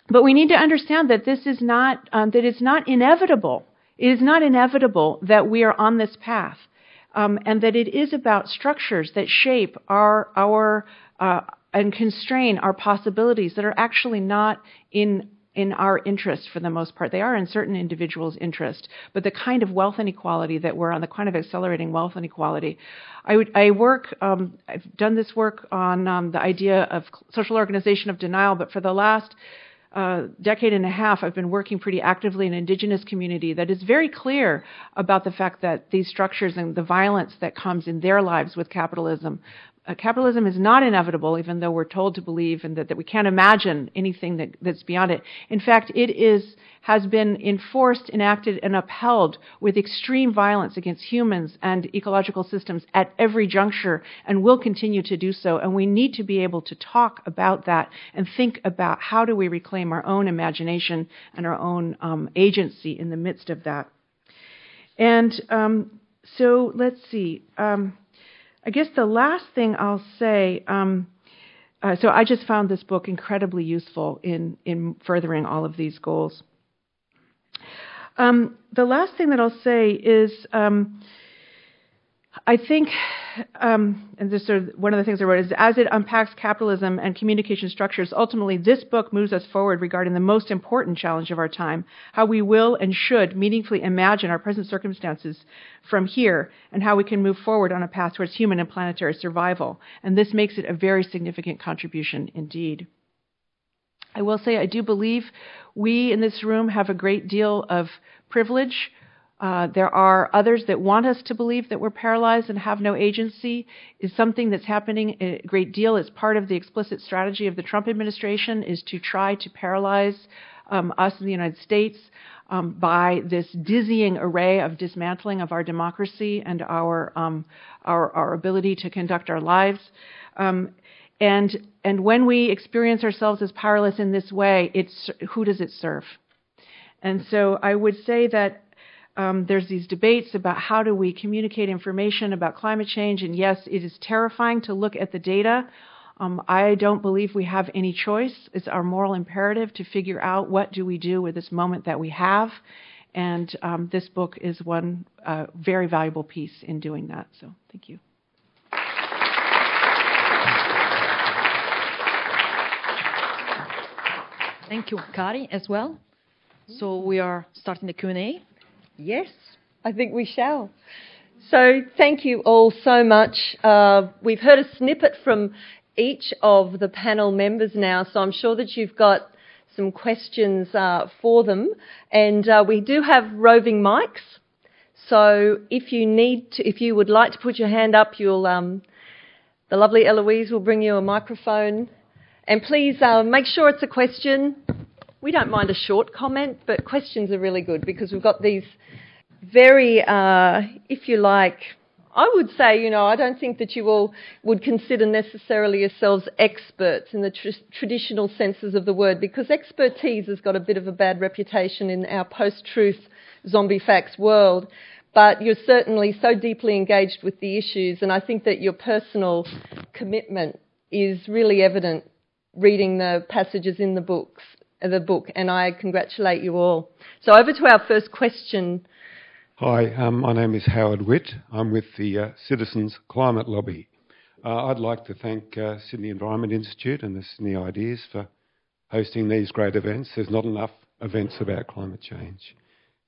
[SPEAKER 7] but we need to understand that this is not um, that it's not inevitable. It is not inevitable that we are on this path, um, and that it is about structures that shape our our uh, and constrain our possibilities that are actually not in in our interest for the most part. They are in certain individuals' interest, but the kind of wealth inequality that we're on, the kind of accelerating wealth inequality. I, would, I work, um, I've done this work on um, the idea of social organization of denial, but for the last uh, decade and a half, I've been working pretty actively in indigenous community that is very clear about the fact that these structures and the violence that comes in their lives with capitalism uh, capitalism is not inevitable, even though we're told to believe and that, that we can't imagine anything that, that's beyond it. In fact, it is has been enforced, enacted, and upheld with extreme violence against humans and ecological systems at every juncture, and will continue to do so. And we need to be able to talk about that and think about how do we reclaim our own imagination and our own um, agency in the midst of that. And um, so let's see. Um, I guess the last thing I'll say. Um, uh, so I just found this book incredibly useful in in furthering all of these goals. Um, the last thing that I'll say is um, I think, um, and this is one of the things I wrote is as it unpacks capitalism and communication structures, ultimately this book moves us forward regarding the most important challenge of our time: how we will and should meaningfully imagine our present circumstances from here, and how we can move forward on a path towards human and planetary survival. And this makes it a very significant contribution indeed. I will say I do believe we in this room have a great deal of privilege uh, there are others that want us to believe that we're paralyzed and have no agency. Is something that's happening a great deal. It's part of the explicit strategy of the Trump administration is to try to paralyze um, us in the United States um, by this dizzying array of dismantling of our democracy and our um, our, our, ability to conduct our lives. Um, and and when we experience ourselves as powerless in this way, it's who does it serve? And so I would say that um, there's these debates about how do we communicate information about climate change, and yes, it is terrifying to look at the data. Um, I don't believe we have any choice. It's our moral imperative to figure out what do we do with this moment that we have, and um, this book is one uh, very valuable piece in doing that. So, thank you.
[SPEAKER 3] Thank you, Kari, as well. So we are starting the Q&A.
[SPEAKER 2] Yes, I think we shall. So, thank you all so much. Uh, we've heard a snippet from each of the panel members now, so I'm sure that you've got some questions uh, for them. And uh, we do have roving mics. So, if you need to, if you would like to put your hand up, you'll um, the lovely Eloise will bring you a microphone. And please uh, make sure it's a question. We don't mind a short comment, but questions are really good because we've got these very, uh, if you like, I would say, you know, I don't think that you all would consider necessarily yourselves experts in the tr- traditional senses of the word because expertise has got a bit of a bad reputation in our post truth zombie facts world. But you're certainly so deeply engaged with the issues, and I think that your personal commitment is really evident reading the passages in the books, the book, and I congratulate you all. So over to our first question.
[SPEAKER 8] Hi, um, my name is Howard Witt. I'm with the uh, Citizens Climate Lobby. Uh, I'd like to thank uh, Sydney Environment Institute and the Sydney Ideas for hosting these great events. There's not enough events about climate change.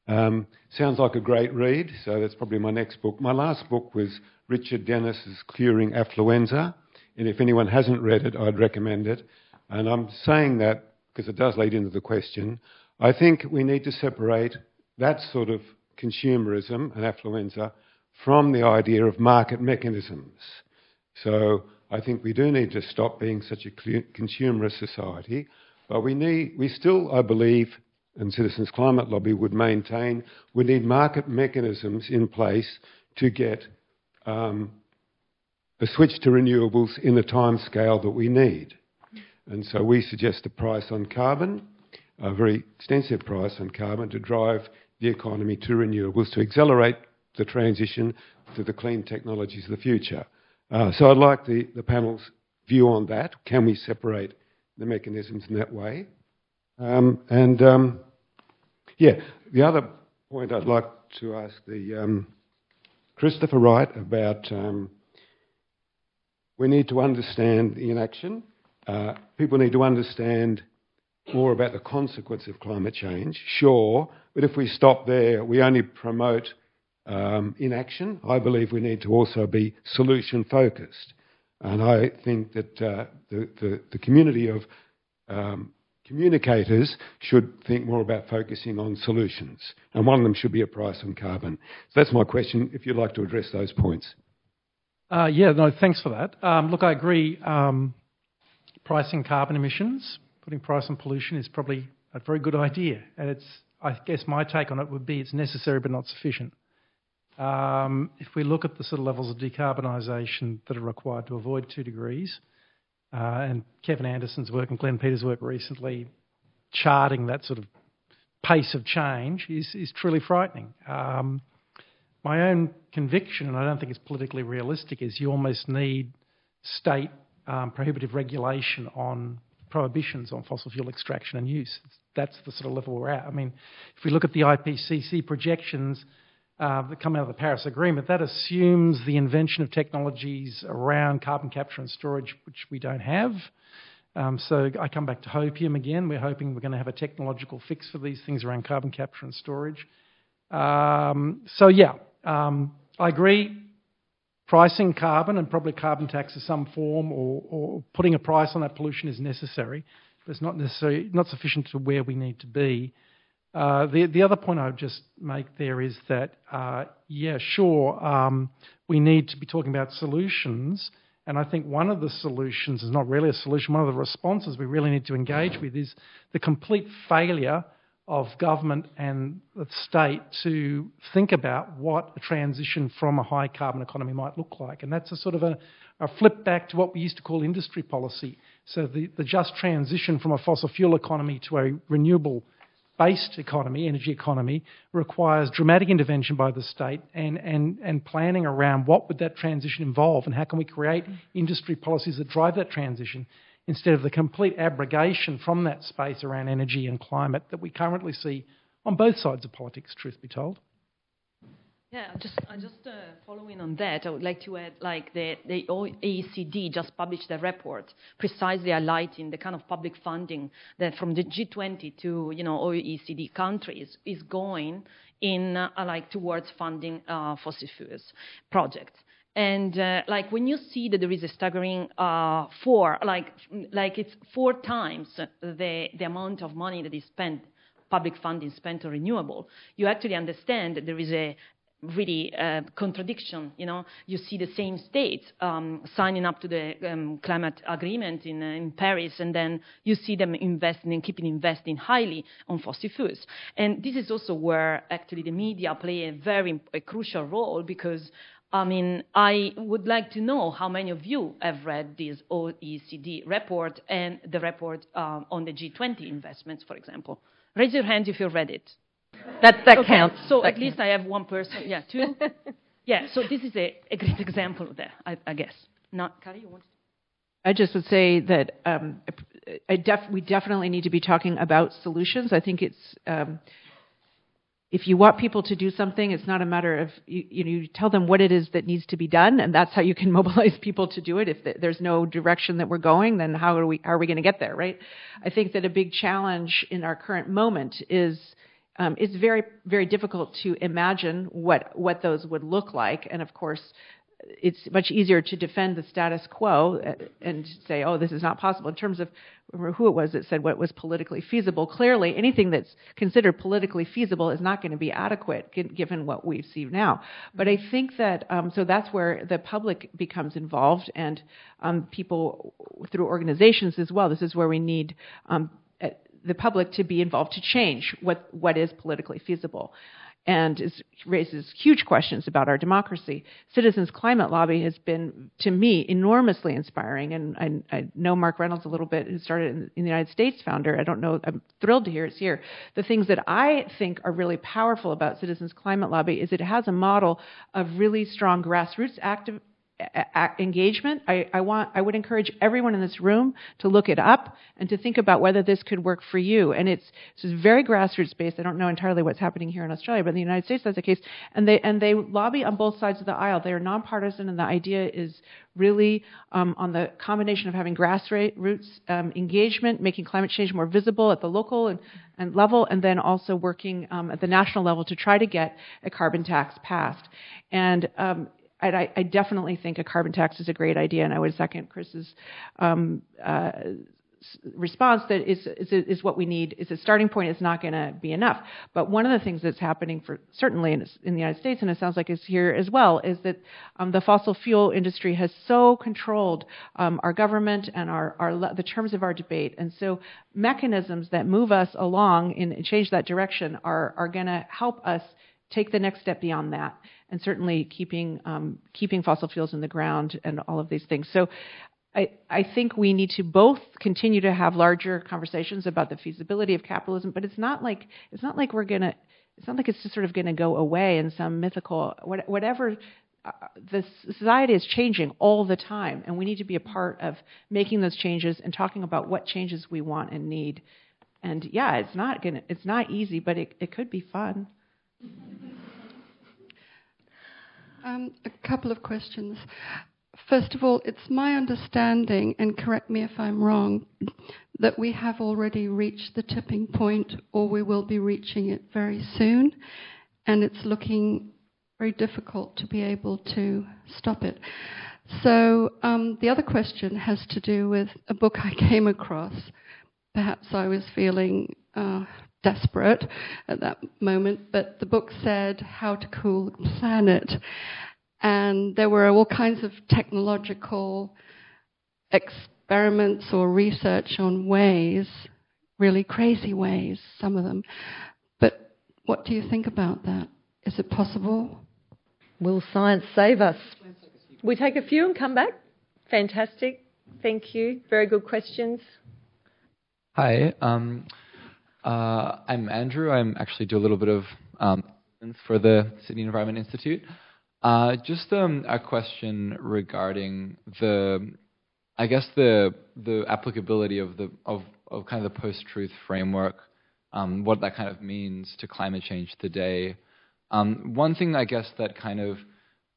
[SPEAKER 8] Um, sounds like a great read, so that's probably my next book. My last book was Richard Denniss's Curing Affluenza, and if anyone hasn't read it, I'd recommend it. And I'm saying that because it does lead into the question. I think we need to separate that sort of consumerism and affluenza from the idea of market mechanisms. So I think we do need to stop being such a consumerist society, but we need, we still, I believe, and Citizens Climate Lobby would maintain, we need market mechanisms in place to get um, a switch to renewables in the time scale that we need. And so we suggest a price on carbon, a very extensive price on carbon to drive the economy to renewables to accelerate the transition to the clean technologies of the future. Uh, so I'd like the, the panel's view on that. Can we separate the mechanisms in that way? Um, and um, yeah, the other point I'd like to ask the um, Christopher Wright about um, we need to understand the inaction. Uh, people need to understand more about the consequence of climate change, sure, but if we stop there, we only promote um, inaction. I believe we need to also be solution focused. And I think that uh, the, the, the, community of um, communicators should think more about focusing on solutions. And one of them should be a price on carbon. So that's my question, if you'd like to address those points.
[SPEAKER 4] Uh, yeah, no, thanks for that. Um, look, I agree. Um, pricing carbon emissions putting price on pollution is probably a very good idea. And it's, I guess my take on it would be it's necessary but not sufficient. Um, if we look at the sort of levels of decarbonisation that are required to avoid two degrees, uh, and Kevin Anderson's work and Glenn Peters' work recently charting that sort of pace of change is, is truly frightening. Um, my own conviction, and I don't think it's politically realistic, is you almost need state um, prohibitive regulation on prohibitions on fossil fuel extraction and use. That's the sort of level we're at. I mean, if we look at the IPCC projections uh, that come out of the Paris Agreement, that assumes the invention of technologies around carbon capture and storage, which we don't have. Um, so I come back to hopium again. We're hoping we're going to have a technological fix for these things around carbon capture and storage. Um, so yeah, um, I agree pricing carbon and probably carbon tax of some form or, or putting a price on that pollution is necessary, but it's not necessary, not sufficient to where we need to be. Uh, the, the other point I would just make there is that, uh, yeah, sure, um, we need to be talking about solutions. And I think one of the solutions is not really a solution, one of the responses we really need to engage with is the complete failure of government and the state to think about what a transition from a high carbon economy might look like. And that's a sort of a, a flip back to what we used to call industry policy. So the, the just transition from a fossil fuel economy to a renewable based economy, energy economy, requires dramatic intervention by the state and, and, and planning around what would that transition involve and how can we create industry policies that drive that transition instead of the complete abrogation from that space around energy and climate that we currently see on both sides of politics, truth be told.
[SPEAKER 3] Yeah, just uh, just uh, following on that, I would like to add, like the the OECD just published a report precisely highlighting the kind of public funding that from the G20 to you know OECD countries is going in uh, like towards funding uh, fossil fuels projects. And uh, like when you see that there is a staggering uh, four, like like it's four times the the amount of money that is spent, public funding spent on renewable, you actually understand that there is a really uh, contradiction. You know, you see the same states um, signing up to the um, climate agreement in, uh, in Paris, and then you see them investing and keeping investing highly on fossil fuels. And this is also where actually the media play a very a crucial role because I mean, I would like to know how many of you have read this OECD report and the report um, on the G20 investments, for example. Raise your hand if you read it.
[SPEAKER 2] That, that
[SPEAKER 3] Okay,
[SPEAKER 2] counts.
[SPEAKER 3] So
[SPEAKER 2] That
[SPEAKER 3] at least I have one person. Yeah, two. [LAUGHS] yeah, so this is a, a great example of that, I, I guess. Not, Kari, you want to?
[SPEAKER 7] I just would say that um, I def- we definitely need to be talking about solutions. I think it's um, if you want people to do something, it's not a matter of you, you know you tell them what it is that needs to be done, and that's how you can [LAUGHS] mobilize people to do it. If there's no direction that we're going, then how are we how are we going to get there, right? I think that a big challenge in our current moment is um, it's very very difficult to imagine what what those would look like, and of course it's much easier to defend the status quo uh, and say, oh, this is not possible. In terms of remember who it was that said what was politically feasible. Clearly, anything that's considered politically feasible is not going to be adequate given what we see now. But I think that um, so that's where the public becomes involved and um, people through organizations as well. This is where we need. Um, uh, the public to be involved to change what, what is politically feasible and is, raises huge questions about our democracy. Citizens Climate Lobby has been, to me, enormously inspiring, and I, I know Mark Reynolds a little bit, who started in, in the United States, founder. I don't know. I'm thrilled to hear it's here. The things that I think are really powerful about Citizens Climate Lobby is it has a model of really strong grassroots active engagement. I, I want, I would encourage everyone in this room to look it up and to think about whether this could work for you. And it's, this is very grassroots based. I don't know entirely what's happening here in Australia, but in the United States that's the case. And they, and they lobby on both sides of the aisle. They are nonpartisan, and the idea is really um, on the combination of having grassroots um, engagement, making climate change more visible at the local and, and level, and then also working um, at the national level to try to get a carbon tax passed. And um, I, I definitely think a carbon tax is a great idea, and I would second Chris's um, uh, response that is, is, is what we need. Is a starting point is not going to be enough. But one of the things that's happening for certainly in, in the United States, and it sounds like it's here as well, is that um, the fossil fuel industry has so controlled um, our government and our, our the terms of our debate, and so mechanisms that move us along and change that direction are are going to help us take the next step beyond that, and certainly keeping um, keeping fossil fuels in the ground and all of these things. So. I, I think we need to both continue to have larger conversations about the feasibility of capitalism, but it's not like it's not like we're gonna it's not like it's just sort of going to go away in some mythical what, whatever. Uh, the society is changing all the time, and we need to be a part of making those changes and talking about what changes we want and need. And yeah, it's not gonna it's not easy, but it, it could be fun. [LAUGHS]
[SPEAKER 9] Um, a couple of questions. First of all, it's my understanding, and correct me if I'm wrong, that we have already reached the tipping point, or we will be reaching it very soon, and it's looking very difficult to be able to stop it. So, um, the other question has to do with a book I [LAUGHS] came across. Perhaps I was feeling uh, desperate at that moment, but the book said How to Cool the Planet. And there were all kinds of technological experiments or research on ways, really crazy ways, some of them. But what do you think about that? Is it possible?
[SPEAKER 2] Will science save us? We take a few and come back. Fantastic. Thank you. Very good questions.
[SPEAKER 10] Hi, um, uh, I'm Andrew. I'm actually do a little bit of um, for the Sydney Environment Institute. Uh, just um, a question regarding the, I guess the the applicability of the of, of kind of the post-truth framework, um, what that kind of means to climate change today. Um, one thing I guess that kind of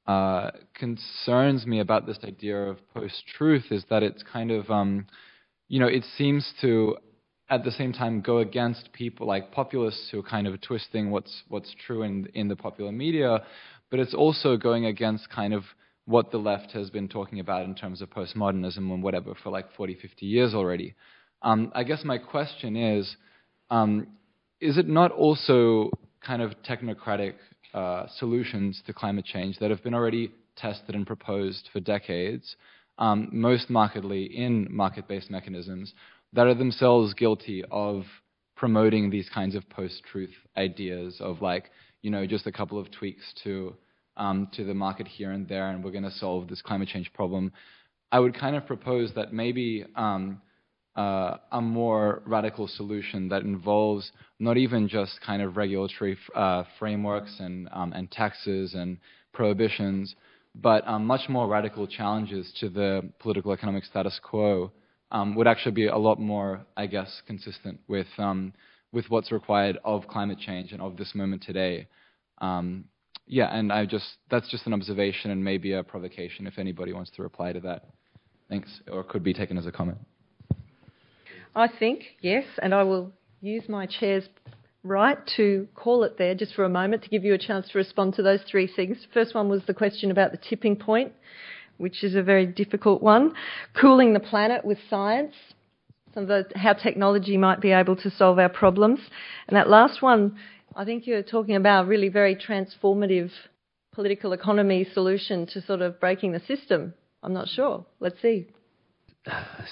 [SPEAKER 10] uh, concerns me about this idea of post-truth is that it's kind of, um, you know, it seems to at the same time go against people like populists who are kind of twisting what's what's true in in the popular media, but it's also going against kind of what the left has been talking about in terms of postmodernism and whatever for like 40, 50 years already. Um, I guess my question is, um, is it not also kind of technocratic uh, solutions to climate change that have been already tested and proposed for decades, um, most markedly in market-based mechanisms, that are themselves guilty of promoting these kinds of post-truth ideas of like, you know, just a couple of tweaks to um, to the market here and there, and we're going to solve this climate change problem. I would kind of propose that maybe um, uh, a more radical solution that involves not even just kind of regulatory uh, frameworks and, um, and taxes and prohibitions, but um, much more radical challenges to the political economic status quo um, would actually be a lot more, I guess, consistent with um, with what's required of climate change and of this moment today. Um, yeah, and I just that's just an observation and maybe a provocation if anybody wants to reply to that. Thanks, or could be taken as a comment.
[SPEAKER 2] I think yes, and I will use my chair's right to call it there just for a moment to give you a chance to respond to those three things. First one was the question about the tipping point, which is a very difficult one. Cooling the planet with science, some of the, how technology might be able to solve our problems. And that last one, I think you're talking about a really very transformative political economy solution to sort of breaking the system. I'm not sure. Let's see.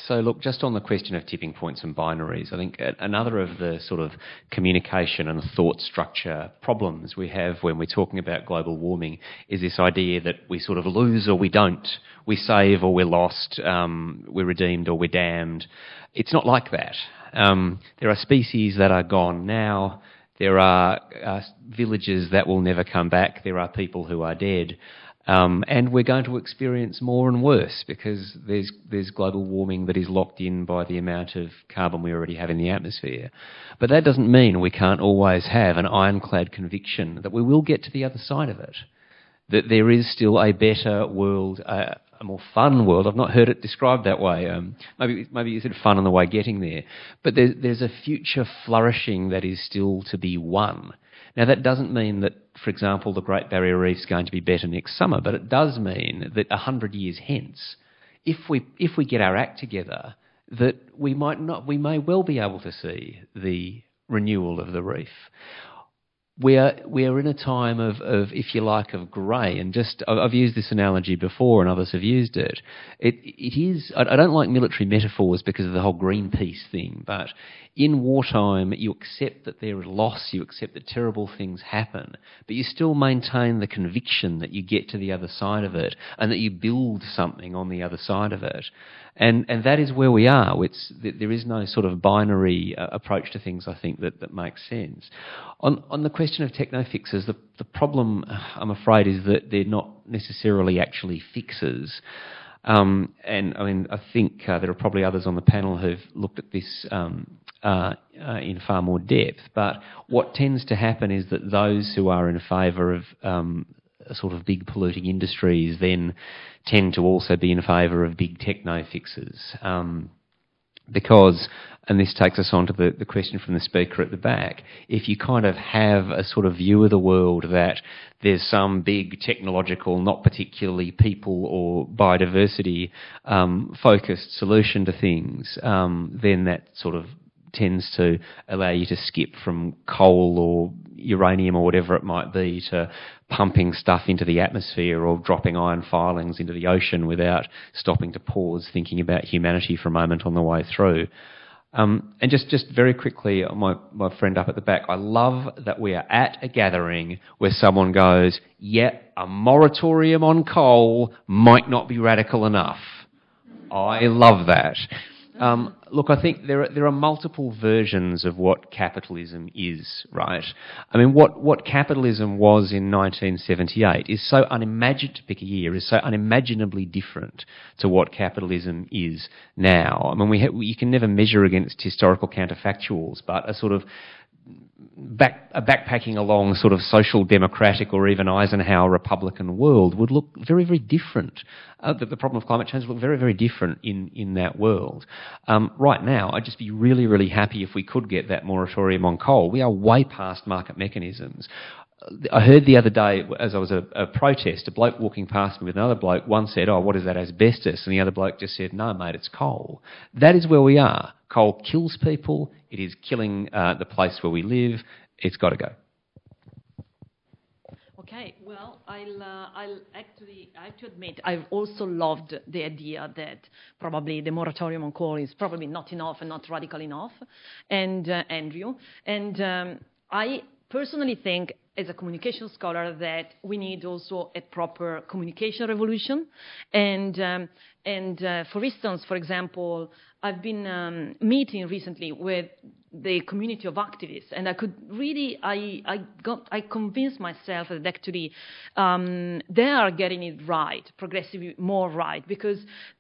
[SPEAKER 6] So, look, just on the question of tipping points and binaries, I think another of the sort of communication and thought structure problems we have when we're talking about global warming is this idea that we sort of lose or we don't, we save or we're lost, um, we're redeemed or we're damned. It's not like that. Um, there are species that are gone now. There are uh, villages that will never come back. There are people who are dead. Um, and we're going to experience more and worse because there's there's global warming that is locked in by the amount of carbon we already have in the atmosphere. But that doesn't mean we can't always have an ironclad conviction that we will get to the other side of it. That there is still a better world, a more fun world. I've not heard it described that way. Um, maybe maybe you said fun on the way getting there. But there's there's a future flourishing that is still to be won. Now, that doesn't mean that, for example, the Great Barrier Reef is going to be better next summer, but it does mean that 100 years hence, if we, if we get our act together, that we might not, we may well be able to see the renewal of the reef we are we are in a time of, of if you like of grey and just I've used this analogy before and others have used it. It it is I don't like military metaphors because of the whole Greenpeace thing, but in wartime you accept that there is loss, you accept that terrible things happen, but you still maintain the conviction that you get to the other side of it and that you build something on the other side of it. And, and that is where we are. It's, there is no sort of binary uh, approach to things, I think, that, that makes sense. On, on the question of techno fixes, the, the problem, I'm afraid, is that they're not necessarily actually fixes. Um, and I mean, I think uh, there are probably others on the panel who've looked at this um, uh, uh, in far more depth. But what tends to happen is that those who are in favour of um, sort of big polluting industries then tend to also be in favour of big techno fixes. Um, because, and this takes us on to the, the question from the speaker at the back, if you kind of have a sort of view of the world that there's some big technological, not particularly people or biodiversity um, focused solution to things, um, then that sort of tends to allow you to skip from coal or uranium or whatever it might be to pumping stuff into the atmosphere or dropping iron filings into the ocean without stopping to pause, thinking about humanity for a moment on the way through. Um, and just, just very quickly, my, my friend up at the back, I love that we are at a gathering where someone goes, yeah, a moratorium on coal might not be radical enough. I love that. Um, look, I think there are, there are multiple versions of what capitalism is, right? I mean, what, what capitalism was in 1978 is so unimagined, to pick a year, is so unimaginably different to what capitalism is now. I mean, we ha- you can never measure against historical counterfactuals, but a sort of back, a backpacking along sort of social democratic or even Eisenhower Republican world would look very, very different. Uh, the, the, problem of climate change would look very, very different in, in that world. Um, right now, I'd just be really, really happy if we could get that moratorium on coal. We are way past market mechanisms. I heard the other day, as I was at a, a, protest, a bloke walking past me with another bloke. One said, "Oh, what is that asbestos?" And the other bloke just said, "No, mate, it's coal." That is where we are. Coal kills people. It is killing uh, the place where we live. It's got to go.
[SPEAKER 3] Okay, well, I'll, uh, I'll actually, I have to admit, I've also loved the idea that probably the moratorium on coal is probably not enough and not radical enough, and uh, Andrew. And um, I personally think as a communication scholar that we need also a proper communication revolution. And, um, and uh, for instance, for example, I've been um, meeting recently with the community of activists, and I could really, I, I got, I convinced myself that actually um, they are getting it right, progressively more right, because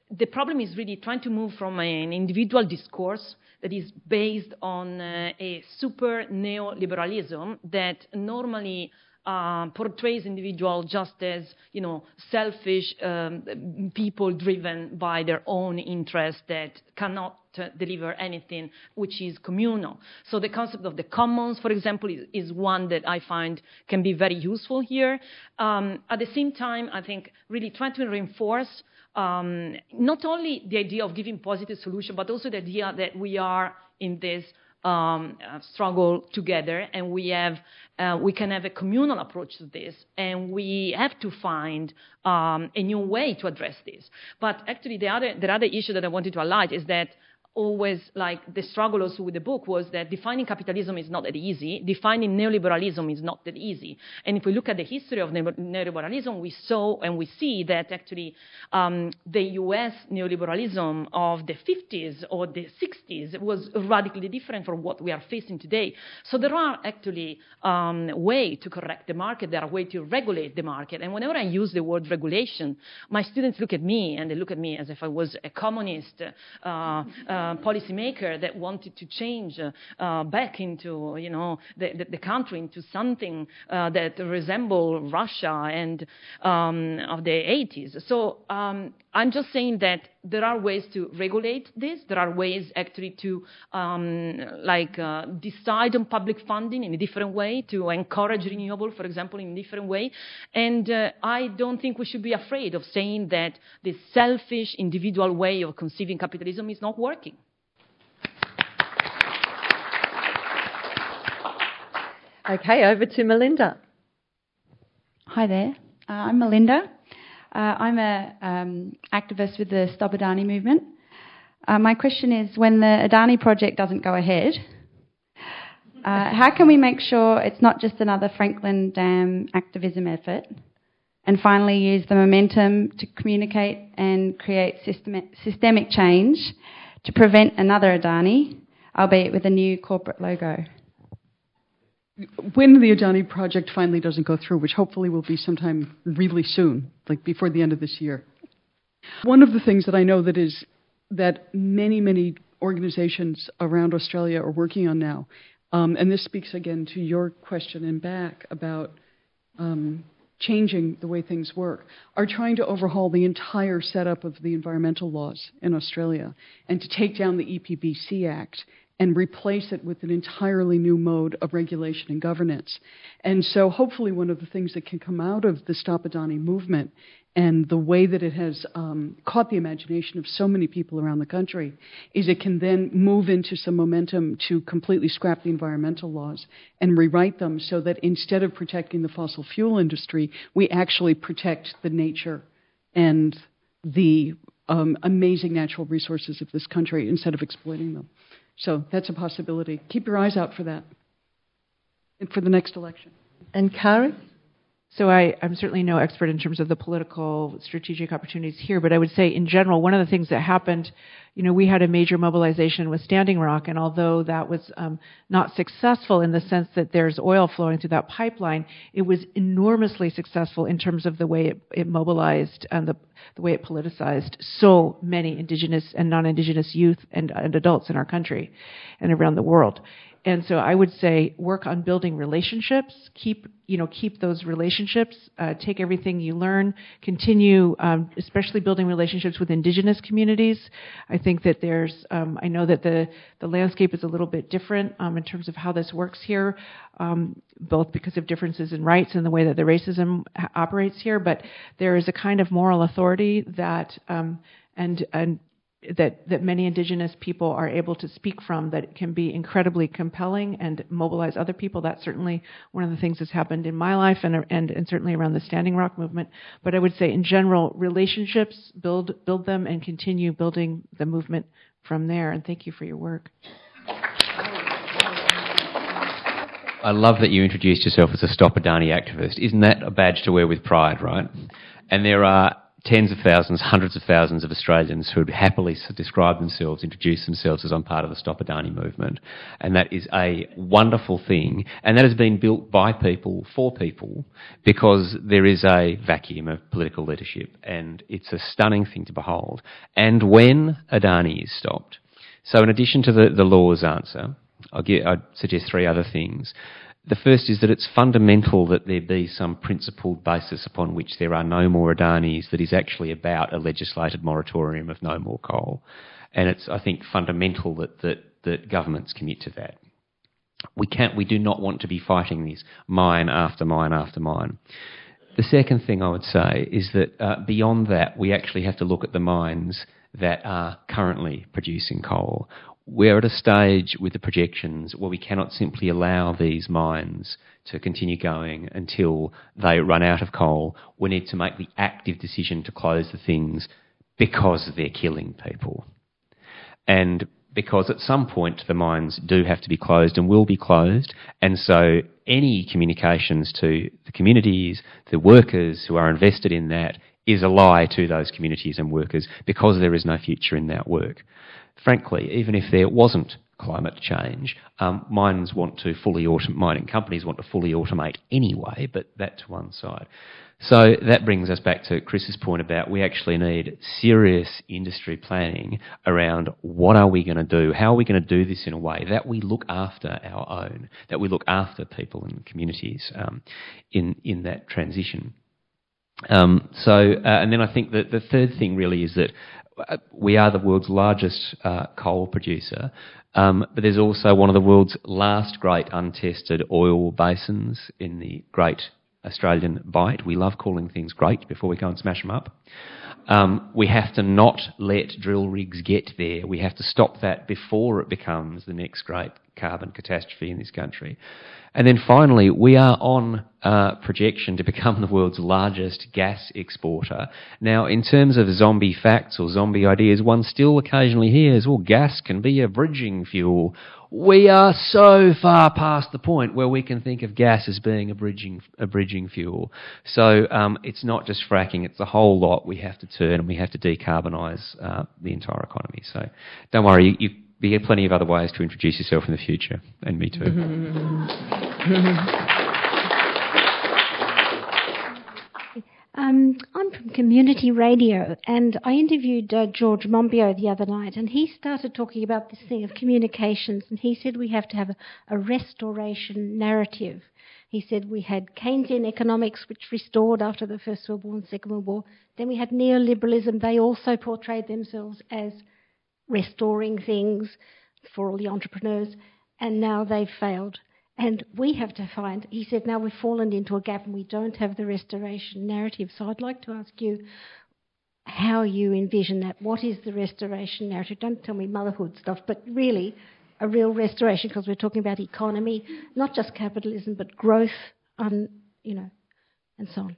[SPEAKER 3] the problem is really trying to move from an individual discourse that is based on uh, a super neoliberalism that normally uh, portrays individual just as you know selfish um, people driven by their own interests that cannot deliver anything which is communal. So the concept of the commons, for example, is, is one that I find can be very useful here. Um, at the same time, I think really trying to reinforce um, not only the idea of giving positive solution, but also the idea that we are in this um, uh, struggle together, and we have uh, we can have a communal approach to this, and we have to find um, a new way to address this. But actually, the other the other issue that I wanted to highlight is that always like the struggle also with the book was that defining capitalism is not that easy. Defining neoliberalism is not that easy. And if we look at the history of neoliberalism, we saw and we see that actually um, the US neoliberalism of the 50s or the 60s was radically different from what we are facing today. So there are actually um, ways to correct the market. There are ways to regulate the market. And whenever I use the word regulation, my students look at me and they look at me as if I was a communist. Uh, uh, uh, policymaker that wanted to change uh, back into, you know, the, the, the country into something uh, that resembled Russia and um, of the 80s. So um, I'm just saying that there are ways to regulate this. There are ways actually to um, like uh, decide on public funding in a different way, to encourage renewable, for example, in a different way. And uh, I don't think we should be afraid of saying that this selfish, individual way of conceiving capitalism is not working.
[SPEAKER 2] Okay, over to Melinda.
[SPEAKER 11] Hi there. Uh, I'm Melinda. Uh, I'm an um, activist with the Stop Adani movement. Uh, my question is when the Adani project doesn't go ahead, uh, how can we make sure it's not just another Franklin Dam activism effort? And finally, use the momentum to communicate and create systemic, systemic change to prevent another Adani, albeit with a new corporate logo
[SPEAKER 5] when the Adani project finally doesn't go through, which hopefully will be sometime really soon, like before the end of this year. One of the things that I know that is that many, many organizations around Australia are working on now, um, and this speaks again to your question and back about um, changing the way things work, are trying to overhaul the entire setup of the environmental laws in Australia and to take down the EPBC Act and replace it with an entirely new mode of regulation and governance. And so, hopefully, one of the things that can come out of the Stop Adani movement and the way that it has um, caught the imagination of so many people around the country is it can then move into some momentum to completely scrap the environmental laws and rewrite them so that instead of protecting the fossil fuel industry, we actually protect the nature and the um, amazing natural resources of this country instead of exploiting them. So that's a possibility. Keep your eyes out for that and for the next election.
[SPEAKER 2] And Kari?
[SPEAKER 7] So I, am certainly no expert in terms of the political strategic opportunities here, but I would say in general, one of the things that happened, you know, we had a major mobilization with Standing Rock, and although that was um, not successful in the sense that there's oil flowing through that pipeline, it was enormously successful in terms of the way it, it mobilized and the, the way it politicized so many indigenous and non-indigenous youth and, and adults in our country and around the world. And so I would say work on building relationships. Keep you know keep those relationships. Uh, take everything you learn. Continue, um, especially building relationships with indigenous communities. I think that there's um, I know that the the landscape is a little bit different um, in terms of how this works here, um, both because of differences in rights and the way that the racism operates here. But there is a kind of moral authority that um, and and that, that many indigenous people are able to speak from that can be incredibly compelling and mobilize other people. That's certainly one of the things that's happened in my life and, and, and certainly around the Standing Rock movement. But I would say in general, relationships, build, build them and continue building the movement from there. And thank you for your work.
[SPEAKER 6] I love that you introduced yourself as a Stop Adani activist. Isn't that a badge to wear with pride, right? And there are tens of thousands, hundreds of thousands of Australians who would happily describe themselves, introduce themselves as I'm part of the Stop Adani movement. And that is a wonderful thing. And that has been built by people, for people, because there is a vacuum of political leadership. And it's a stunning thing to behold. And when Adani is stopped, so in addition to the, the law's answer, I'd suggest three other things. The first is that it's fundamental that there be some principled basis upon which there are no more Adanis that is actually about a legislated moratorium of no more coal. And it's, I think, fundamental that, that, that governments commit to that. We can't, we do not want to be fighting this mine after mine after mine. The second thing I would say is that uh, beyond that, we actually have to look at the mines that are currently producing coal we're at a stage with the projections where we cannot simply allow these mines to continue going until they run out of coal. We need to make the active decision to close the things because they're killing people. And because at some point the mines do have to be closed and will be closed, and so any communications to the communities, the workers who are invested in that, is a lie to those communities and workers because there is no future in that work frankly, even if there wasn't climate change, um, mines want to fully automate, mining companies want to fully automate anyway, but that to one side. So that brings us back to Chris's point about we actually need serious industry planning around what are we going to do, how are we going to do this in a way that we look after our own, that we look after people and communities um, in in that transition. Um, so, uh, and then I think that the third thing really is that we are the world's largest uh, coal producer, um, but there's also one of the world's last great untested oil basins in the Great Australian Bight. We love calling things great before we go and smash them up. Um, we have to not let drill rigs get there. We have to stop that before it becomes the next great carbon catastrophe in this country. And then finally, we are on uh, projection to become the world's largest gas exporter. Now, in terms of zombie facts or zombie ideas, one still occasionally hears, well, gas can be a bridging fuel. We are so far past the point where we can think of gas as being a bridging, a bridging fuel. So um, it's not just fracking, it's a whole lot we have to turn and we have to decarbonise uh, the entire economy. So don't worry, you, you have plenty of other ways to introduce yourself in the future, and me too. [LAUGHS]
[SPEAKER 12] Um, I'm from community radio, and I interviewed uh, George Monbiot the other night, and he started talking about this thing of communications, and he said we have to have a, a restoration narrative. He said we had Keynesian economics, which restored after the First World War and Second World War. Then we had neoliberalism. They also portrayed themselves as restoring things for all the entrepreneurs, and now they've failed. And we have to find, he said, now we've fallen into a gap and we don't have the restoration narrative. So I'd like to ask you how you envision that. What is the restoration narrative? Don't tell me motherhood stuff, but really a real restoration because we're talking about economy, not just capitalism, but growth, um, you know, and so on.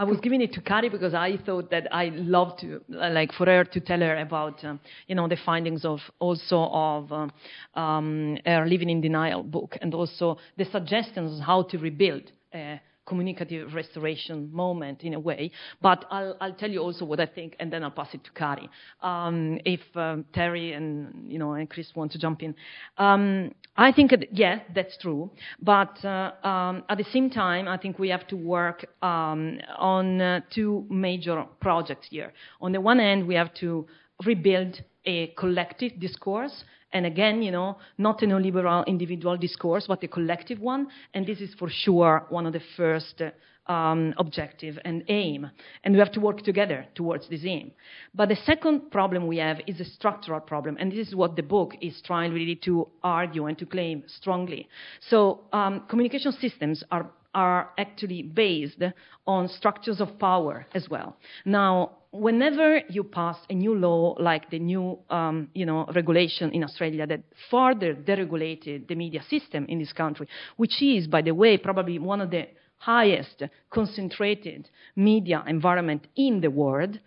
[SPEAKER 3] I was giving it to Kari because I thought that I loved to, like, for her to tell her about, um, you know, the findings of also of um, um, her Living in Denial book and also the suggestions how to rebuild. Uh, communicative restoration moment in a way. But I'll, I'll, tell you also what I think, and then I'll pass it to Kari. Um, if um, Terry and you know and Chris want to jump in, um, I think that, yeah, that's true. But uh, um, at the same time, I think we have to work um, on uh, two major projects here. On the one hand, we have to rebuild a collective discourse and again, you know, not a neoliberal individual discourse, but a collective one. And this is for sure one of the first um, objective and aim. And we have to work together towards this aim. But the second problem we have is a structural problem. And this is what the book is trying really to argue and to claim strongly. So um, communication systems are are actually based on structures of power as well. Now, whenever you pass a new law like the new um, you know, regulation in Australia that further deregulated the media system in this country, which is, by the way, probably one of the highest concentrated media environment in the world,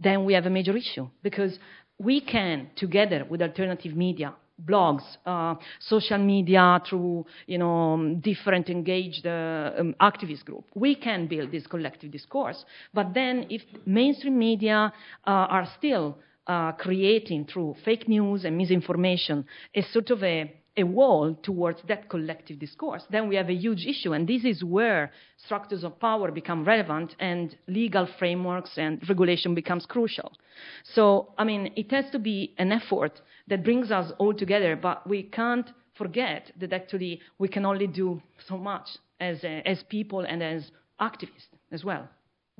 [SPEAKER 3] then we have a major issue because we can, together with alternative media, blogs, uh, social media, through you know different engaged uh, um, activist group. We can build this collective discourse. But then, if mainstream media uh, are still uh, creating through fake news and misinformation a sort of a a wall towards that collective discourse, then we have a huge issue. And this is where structures of power become relevant and legal frameworks and regulation becomes crucial. So, I mean, it has to be an effort that brings us all together, but we can't forget that actually we can only do so much as, uh, as people and as activists as well.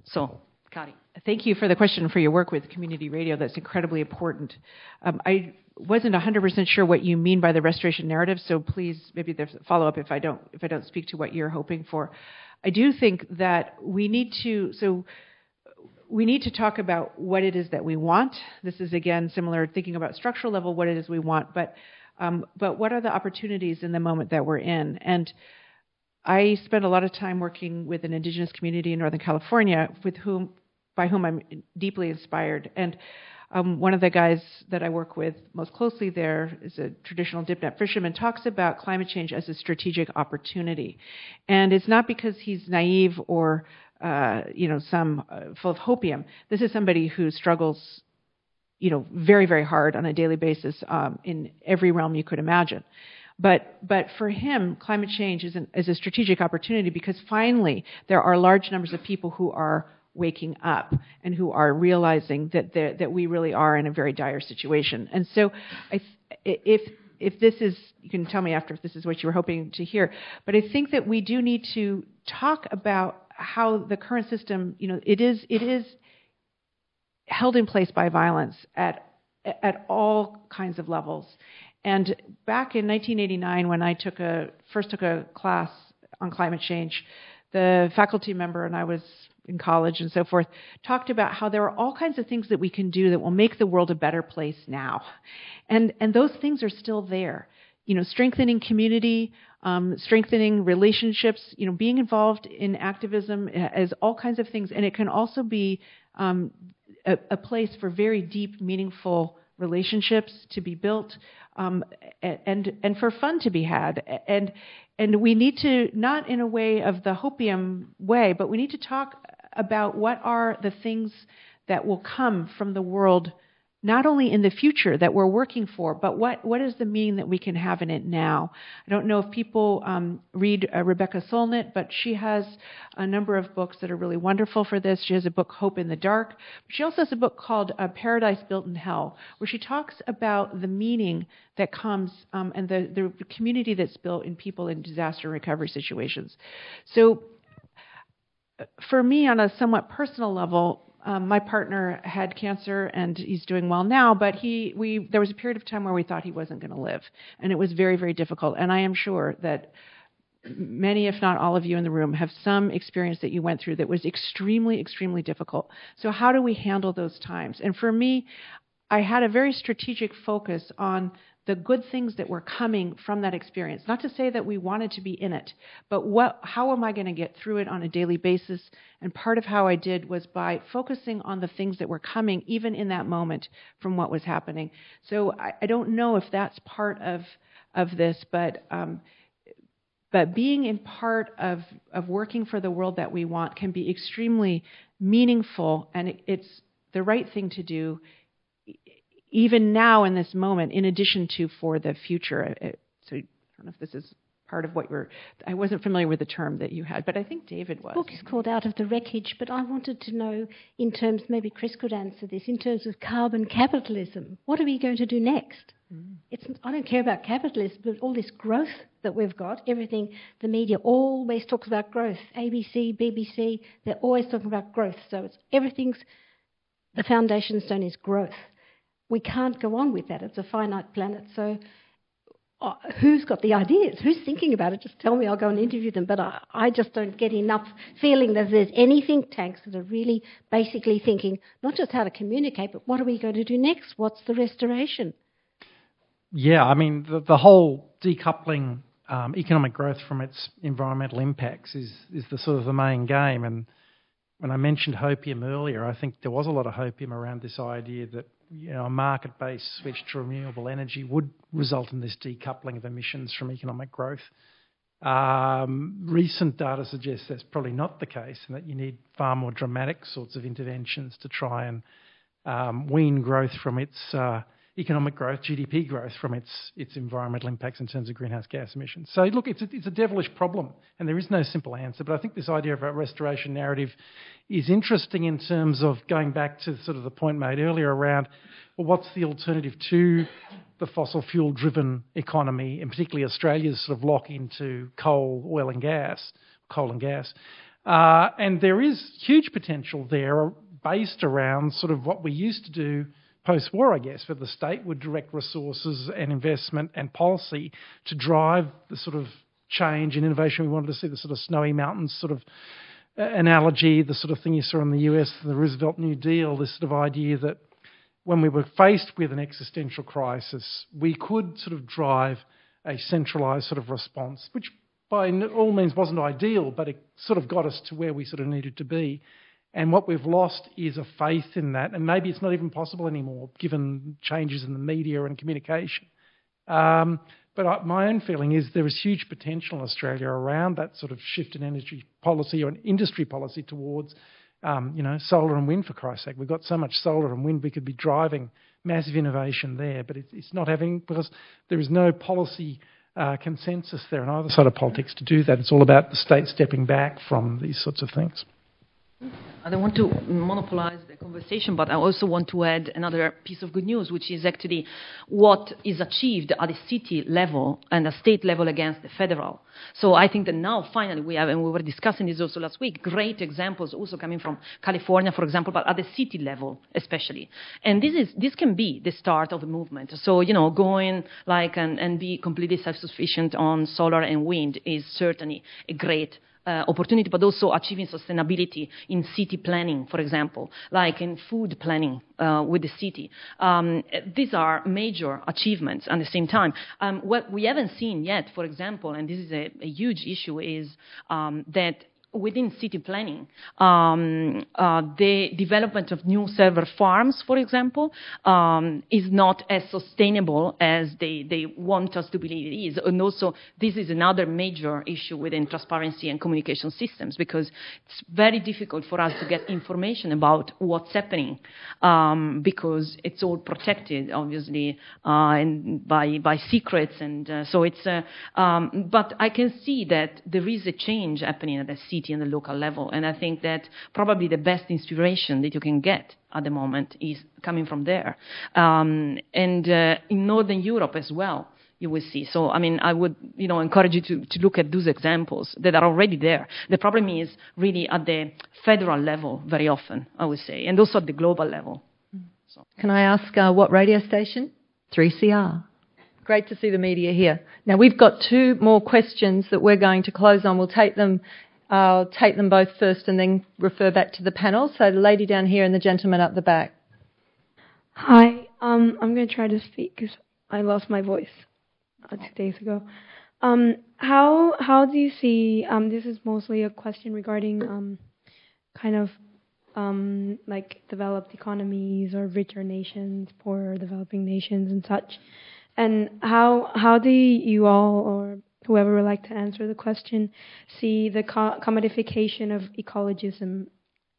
[SPEAKER 3] So, Kari.
[SPEAKER 7] Thank you for the question for your work with community radio. That's incredibly important. Um, I wasn't 100% sure what you mean by the restoration narrative, so please maybe there's a follow up if I don't if I don't speak to what you're hoping for. I do think that we need to so we need to talk about what it is that we want. This is again similar thinking about structural level what it is we want, but um, but what are the opportunities in the moment that we're in and I spend a lot of time working with an indigenous community in Northern California with whom by whom I'm deeply inspired and um, one of the guys that I work with most closely there is a traditional dip net fisherman, talks about climate change as a strategic opportunity. And it's not because he's naive or, uh, you know, some uh, full of hopium. This is somebody who struggles, you know, very, very hard on a daily basis um, in every realm you could imagine. But, but for him, climate change is, an, is a strategic opportunity because finally there are large numbers of people who are waking up and who are realizing that that we really are in a very dire situation. And so, I, if if this is, you can tell me after if this is what you were hoping to hear. But I think that we do need to talk about how the current system, you know, it is it is held in place by violence at at all kinds of levels. And back in 1989, when I took a first took a class on climate change, the faculty member and I was in college and so forth, talked about how there are all kinds of things that we can do that will make the world a better place now. And, and those things are still there. You know, strengthening community, um, strengthening relationships, you know, being involved in activism as all kinds of things. And it can also be um, a, a place for very deep, meaningful relationships to be built um, and and for fun to be had and and we need to not in a way of the hopium way but we need to talk about what are the things that will come from the world not only in the future that we're working for, but what, what is the meaning that we can have in it now? I don't know if people um, read uh, Rebecca Solnit, but she has a number of books that are really wonderful for this. She has a book, Hope in the Dark. She also has a book called uh, Paradise Built in Hell, where she talks about the meaning that comes um, and the, the community that's built in people in disaster recovery situations. So for me, on a somewhat personal level, um, my partner had cancer and he's doing well now, but he we there was a period of time where we thought he wasn't going to live, and it was very very difficult. And I am sure that many, if not all of you in the room, have some experience that you went through that was extremely extremely difficult. So how do we handle those times? And for me, I had a very strategic focus on the good things that were coming from that experience. Not to say that we wanted to be in it, but what, how am I going to get through it on a daily basis? And part of how I did was by focusing on the things that were coming, even in that moment, from what was happening. So I, I don't know if that's part of of this, but. Um, but being in part of, of working for the world that we want can be extremely meaningful, and it, it's the right thing to do even now in this moment, in addition to for the future. It, so I don't know if this is part of what you're. I wasn't familiar with the term that you had, but I think David was.
[SPEAKER 12] The book is called Out of the Wreckage, but I wanted to know, in terms, maybe Chris could answer this, in terms of carbon capitalism. What are we going to do next? Mm. It's, I don't care about capitalism, but all this growth that we've got, everything, the media always talks about growth. ABC, BBC, they're always talking about growth. So it's everything's, the foundation stone is growth we can't go on with that. It's a finite planet. So, uh, who's got the ideas? Who's thinking about it? Just tell me, I'll go and interview them. But I, I just don't get enough feeling that there's any think tanks that are really basically thinking not just how to communicate, but what are we going to do next? What's the restoration?
[SPEAKER 4] Yeah, I mean, the, the whole decoupling um, economic growth from its environmental impacts is, is the sort of the main game. And when I mentioned hopium earlier, I think there was a lot of hopium around this idea that you know, a market-based switch to renewable energy would result in this decoupling of emissions from economic growth. Um, recent data suggests that's probably not the case, and that you need far more dramatic sorts of interventions to try and um, wean growth from its uh, economic growth, GDP growth, from its its environmental impacts in terms of greenhouse gas emissions. So look, it's a, it's a devilish problem, and there is no simple answer. But I think this idea of a restoration narrative is interesting in terms of going back to sort of the point made earlier around, well, what's the alternative to the fossil fuel driven economy, and particularly Australia's sort of lock into coal, oil, and gas, coal and gas. Uh, and there is huge potential there based around sort of what we used to do post war, I guess, where the state would direct resources and investment and policy to drive the sort of change and innovation we wanted to see, the sort of snowy mountains sort of uh, analogy, the sort of thing you saw in the US, the Roosevelt New Deal, this sort of idea that when we were faced with an existential crisis, we could sort of drive a centralised sort of response, which by all means wasn't ideal, but it sort of got us to where we sort of needed to be. And what we've lost is a faith in that, and maybe it's not even possible anymore given changes in the media and communication. Um, but I, my own feeling is there is huge potential in Australia around that sort of shift in energy policy or an industry policy towards um, you know, solar and wind for Christ's sake. We've got so much solar and wind, we could be driving massive innovation there, but it's, it's not having, because there is no policy uh, consensus there on either side of politics to do that. It's all about the state stepping back from these sorts of things.
[SPEAKER 3] I don't want to monopolize the conversation, but I also want to add another piece of good news, which is actually what is achieved at the city level and the state level against the federal. So I think that now finally we have, and we were discussing this also last week, great examples also coming from California, for example, but at the city level especially. And this is this can be the start of a movement. So you know, going like and, and be completely self-sufficient on solar and wind is certainly a great uh, opportunity, but also achieving sustainability in city planning, for example, like in food planning uh, with the city. Um, these are major achievements at the same time. Um, what we haven't seen yet, for example, and this is a, a huge issue, is um, that within city planning, um, uh, the development of new server farms, for example, um, is not as sustainable as they, they want us to believe it is. And also, this is another major issue within transparency and communication systems because it's very difficult for us to get information about what's happening um, because it's all protected, obviously, uh, and by by secrets. And uh, so it's. Uh, um, but I can see that there is a change happening at the city and the local level. And I think that probably the best inspiration that you can get at the moment is coming from there. Um, and uh, in Northern Europe as well, you will see. So, I mean, I would, you know, encourage you to, to look at those examples that are already there. The problem is really at the federal level very often, I would say, and also at the global level.
[SPEAKER 2] So. Can I ask uh, what radio station? 3CR. Great to see the media here. Now, we've got two more questions that we're going to close on. We'll take them I'll take them both first and then refer back to the panel. So the lady down here and the gentleman up the back.
[SPEAKER 13] Hi, um, I'm going to try to speak because I lost my voice uh, two days ago. Um, how how do you see? Um, this is mostly a question regarding um, kind of um, like developed economies or richer nations, poorer developing nations, and such. And how how do you all or whoever would like to answer the question, see the co- commodification of ecologism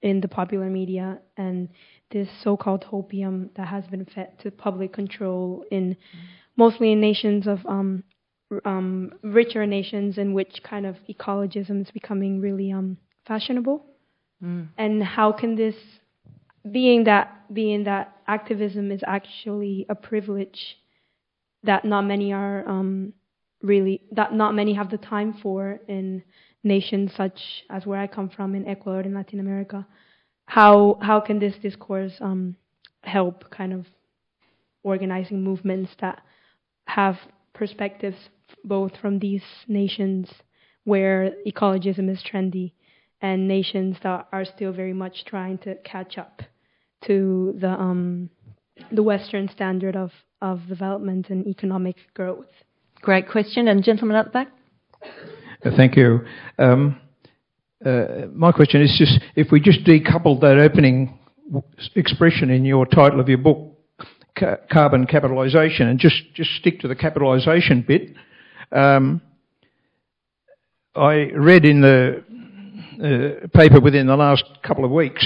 [SPEAKER 13] in the popular media and this so-called hopium that has been fed to public control in mostly in nations of um, um, richer nations in which kind of ecologism is becoming really um, fashionable. Mm. And how can this, being that being that activism is actually a privilege that not many are um, really that not many have the time for in nations such as where I come from in Ecuador in Latin America. How how can this discourse um, help kind of organizing movements that have perspectives both from these nations where ecologism is trendy and nations that are still very much trying to catch up to the um, the Western standard of, of development and economic growth.
[SPEAKER 2] Great question. And gentleman at the back.
[SPEAKER 14] Uh, thank you. Um, uh, my question is just if we just decoupled that opening expression in your title of your book ca- carbon capitalisation and just, just stick to the capitalisation bit. Um, I read in the uh, paper within the last couple of weeks,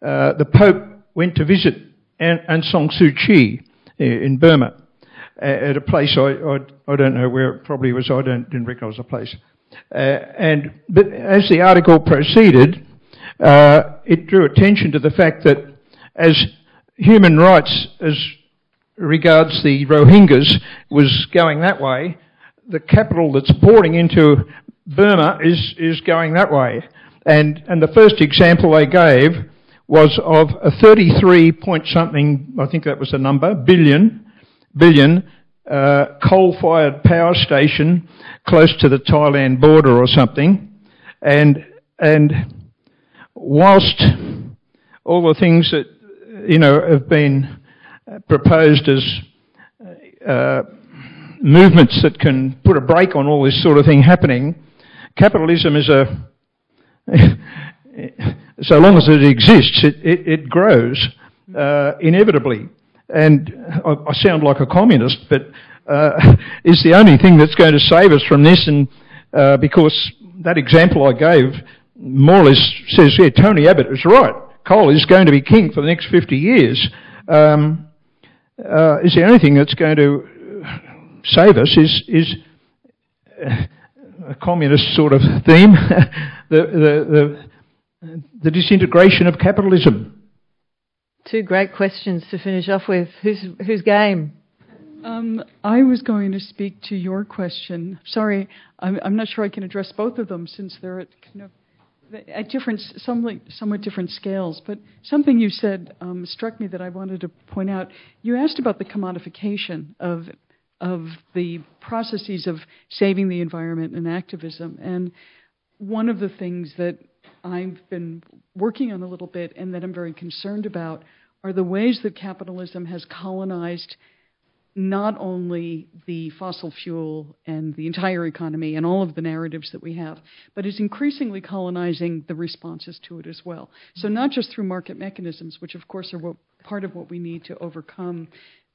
[SPEAKER 14] uh, the Pope went to visit Aung San Suu Kyi in Burma at a place I, I, I don't know where it probably was. I don't, didn't recognise the place. Uh, and but as the article proceeded, uh, it drew attention to the fact that as human rights as regards the Rohingyas was going that way, the capital that's pouring into Burma is, is going that way. And, and the first example they gave was of a 33 point something, I think that was the number, billion, billion uh, coal-fired power station close to the Thailand border or something. And, and whilst all the things that, you know, have been proposed as uh, movements that can put a brake on all this sort of thing happening, capitalism is a, [LAUGHS] so long as it exists, it, it, it grows uh, inevitably. And I, I, sound like a communist, but uh, [LAUGHS] is the only thing that's going to save us from this. And uh, because that example I gave more or less says, yeah, Tony Abbott is right. Coal is going to be king for the next 50 years. Um, uh, is the only thing that's going to save us is, is a communist sort of theme, [LAUGHS] the, the, the, the disintegration of capitalism.
[SPEAKER 2] Two great questions to finish off with. Who's, who's game?
[SPEAKER 5] Um, I was going to speak to your question. Sorry, I'm, I'm, not sure I can address both of them since they're at kind of at different, somewhat, somewhat different scales. But something you said um, struck me that I wanted to point out. You asked about the commodification of of the processes of saving the environment and activism. And one of the things that I've been working on a little bit and that I'm very concerned about are the ways that capitalism has colonized not only the fossil fuel and the entire economy and all of the narratives that we have, but is increasingly colonizing the responses to it as well. So, not just through market mechanisms, which of course are what, part of what we need to overcome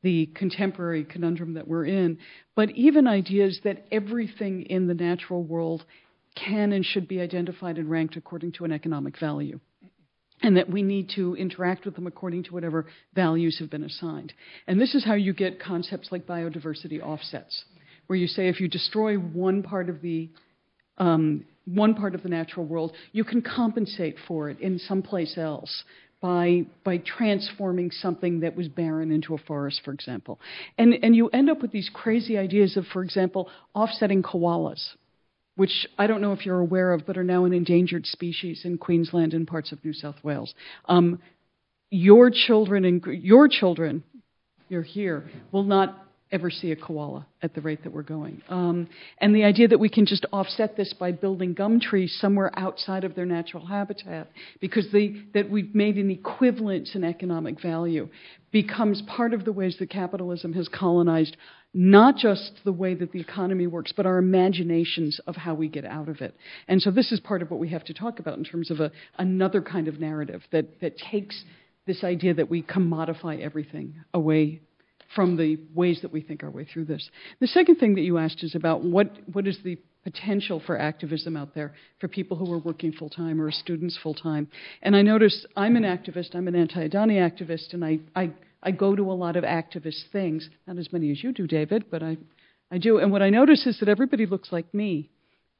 [SPEAKER 5] the contemporary conundrum that we're in, but even ideas that everything in the natural world can and should be identified and ranked according to an economic value. And that we need to interact with them according to whatever values have been assigned. And this is how you get concepts like biodiversity offsets, where you say if you destroy one part of the um, one part of the natural world, you can compensate for it in some place else by by transforming something that was barren into a forest, for example. And and you end up with these crazy ideas of, for example, offsetting koalas, which I don't know if you're aware of, but are now an endangered species in Queensland and parts of New South Wales. Um, your children and your children, you're here, will not ever see a koala at the rate that we're going. Um, and the idea that we can just offset this by building gum trees somewhere outside of their natural habitat, because that we've made an equivalence in economic value, becomes part of the ways that capitalism has colonized not just the way that the economy works, but our imaginations of how we get out of it. And so this is part of what we have to talk about in terms of a, another kind of narrative that, that takes this idea that we commodify everything away from the ways that we think our way through this. The second thing that you asked is about what, what is the potential for activism out there for people who are working full time or students full time. And I notice I'm an activist, I'm an anti Adani activist, and I, I, I go to a lot of activist things, not as many as you do, David, but I, I do. And what I notice is that everybody looks like me.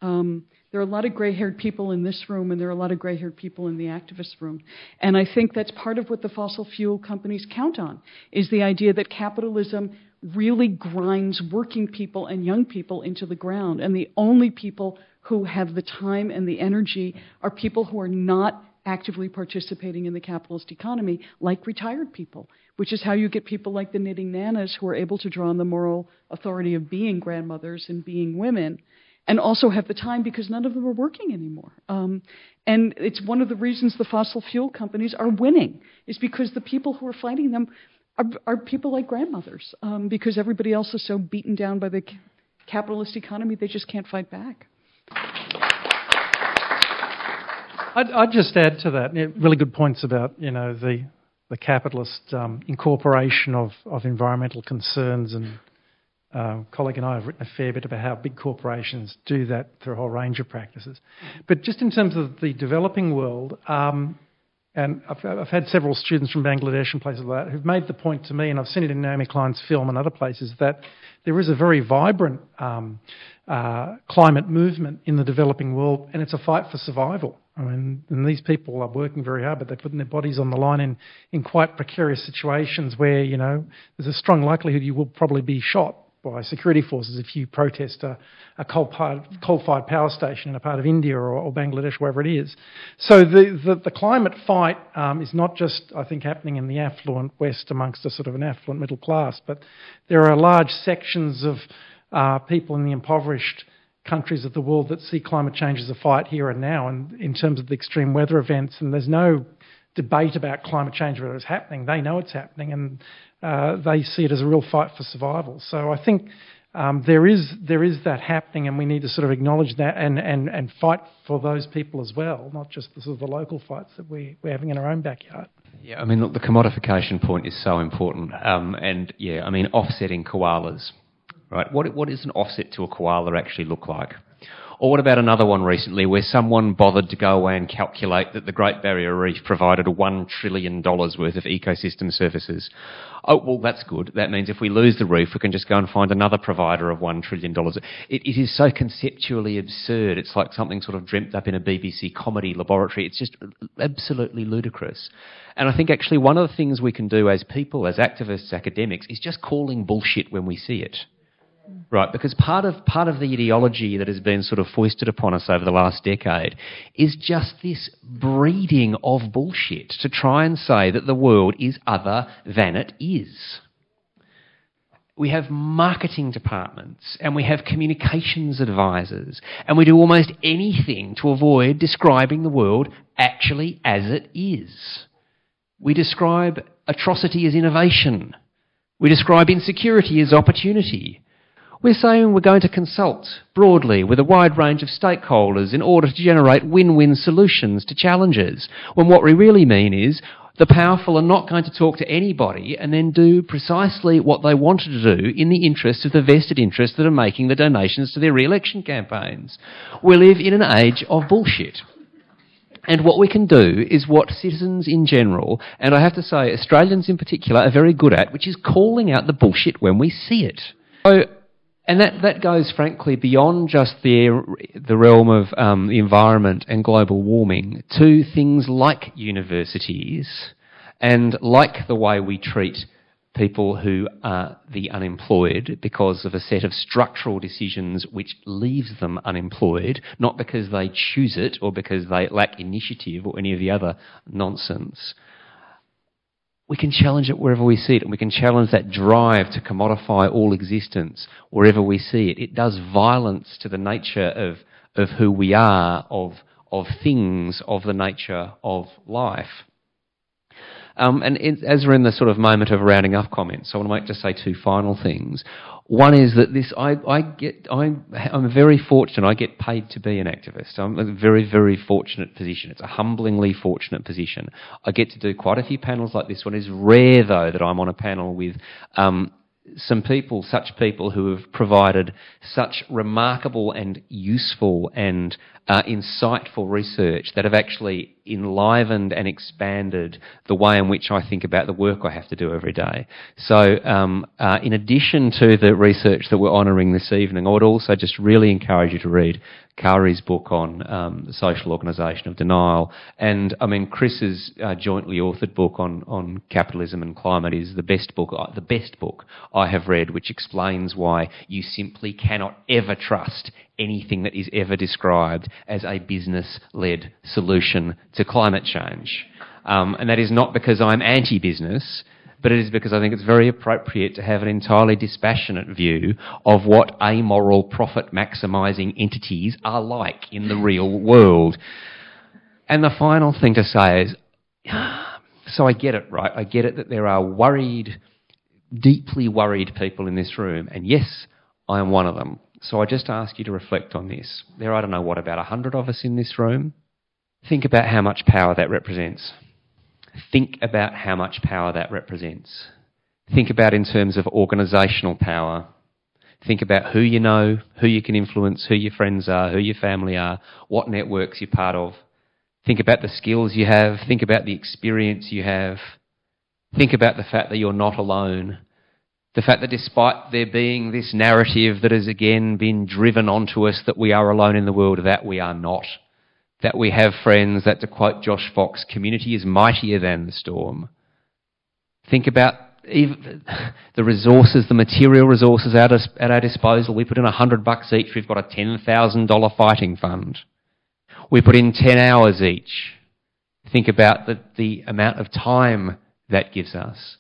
[SPEAKER 5] Um, there are a lot of gray haired people in this room, and there are a lot of gray haired people in the activist room. And I think that's part of what the fossil fuel companies count on is the idea that capitalism really grinds working people and young people into the ground. And the only people who have the time and the energy are people who are not actively participating in the capitalist economy, like retired people, which is how you get people like the knitting nanas who are able to draw on the moral authority of being grandmothers and being women and also have the time because none of them are working anymore. Um, and it's one of the reasons the fossil fuel companies are winning, is because the people who are fighting them are, are people like grandmothers, um, because everybody else is so beaten down by the capitalist economy, they just can't fight back.
[SPEAKER 4] I'd, I'd just add to that really good points about you know the the capitalist um, incorporation of, of environmental concerns and uh, colleague and I have written a fair bit about how big corporations do that through a whole range of practices. But just in terms of the developing world, um, and I've, I've, had several students from Bangladesh and places like that who've made the point to me, and I've seen it in Naomi Klein's film and other places, that there is a very vibrant um, uh, climate movement in the developing world, and it's a fight for survival. I mean, and these people are working very hard, but they're putting their bodies on the line in, in quite precarious situations where, you know, there's a strong likelihood you will probably be shot by security forces if you protest a, a coal-fired power station in a part of India or, or Bangladesh, wherever it is. So the, the, the climate fight um, is not just, I think, happening in the affluent West amongst a sort of an affluent middle class, but there are large sections of uh, people in the impoverished countries of the world that see climate change as a fight here and now, and in terms of the extreme weather events, and there's no debate about climate change whether it's happening. They know it's happening, and uh, they see it as a real fight for survival. So I think um, there is there is that happening, and we need to sort of acknowledge that and, and, and fight for those people as well, not just the sort of the local fights that we, we're having in our own backyard.
[SPEAKER 6] Yeah, I mean, look, the commodification point is so important, um, and yeah, I mean, offsetting koalas, right? What what does an offset to a koala actually look like? Or what about another one recently where someone bothered to go away and calculate that the Great Barrier Reef provided $1 trillion worth of ecosystem services? Oh, well, that's good. That means if we lose the reef, we can just go and find another provider of $1 trillion. It, it is so conceptually absurd. It's like something sort of dreamt up in a BBC comedy laboratory. It's just absolutely ludicrous. And I think actually one of the things we can do as people, as activists, academics, is just calling bullshit when we see it. Right, because part of part of the ideology that has been sort of foisted upon us over the last decade is just this breeding of bullshit to try and say that the world is other than it is. We have marketing departments and we have communications advisors and we do almost anything to avoid describing the world actually as it is. We describe atrocity as innovation. We describe insecurity as opportunity. We're saying we're going to consult broadly with a wide range of stakeholders in order to generate win-win solutions to challenges, when what we really mean is the powerful are not going to talk to anybody and then do precisely what they wanted to do in the interests of the vested interests that are making the donations to their re-election campaigns. We live in an age of bullshit. And what we can do is what citizens in general, and I have to say Australians in particular, are very good at, which is calling out the bullshit when we see it. So and that, that goes, frankly, beyond just the, the realm of um, the environment and global warming to things like universities and like the way we treat people who are the unemployed because of a set of structural decisions which leaves them unemployed, not because they choose it or because they lack initiative or any of the other nonsense we can challenge it wherever we see it, and we can challenge that drive to commodify all existence wherever we see it. It does violence to the nature of, of who we are, of, of things, of the nature of life. Um, and it, as we're in the sort of moment of rounding up comments, I want to make just say two final things. One is that this, I, I get, I'm, I'm very fortunate. I get paid to be an activist. I'm a very, very fortunate position. It's a humblingly fortunate position. I get to do quite a few panels like this one. It's rare though that I'm on a panel with um, some people, such people who have provided such remarkable and useful and uh, insightful research that have actually enlivened and expanded the way in which I think about the work I have to do every day. So, um, uh, in addition to the research that we're honouring this evening, I would also just really encourage you to read Kari's book on um, the social organisation of denial, and I mean Chris's uh, jointly authored book on on capitalism and climate is the best book uh, the best book I have read, which explains why you simply cannot ever trust anything that is ever described as a business-led solution to climate change, um, and that is not because I'm anti-business but it is because I think it's very appropriate to have an entirely dispassionate view of what amoral profit maximising entities are like in the real world. And the final thing to say is [SIGHS] so I get it, right? I get it that there are worried, deeply worried people in this room, and yes, I am one of them. So I just ask you to reflect on this. There are, I don't know what, about a hundred of us in this room. Think about how much power that represents think about how much power that represents. Think about in terms of organisational power. Think about who you know, who you can influence, who your friends are, who your family are, what networks you're part of. Think about the skills you have. Think about the experience you have. Think about the fact that you're not alone. The fact that despite there being this narrative that has again been driven onto us that we are alone in the world, that we are not. That we have friends, that to quote Josh Fox, community is mightier than the storm. Think about the resources, the material resources at, our disposal. We put in a hundred bucks each. We've got a ten thousand dollar fighting fund. We put in ten hours each. Think about the, the amount of time that gives us.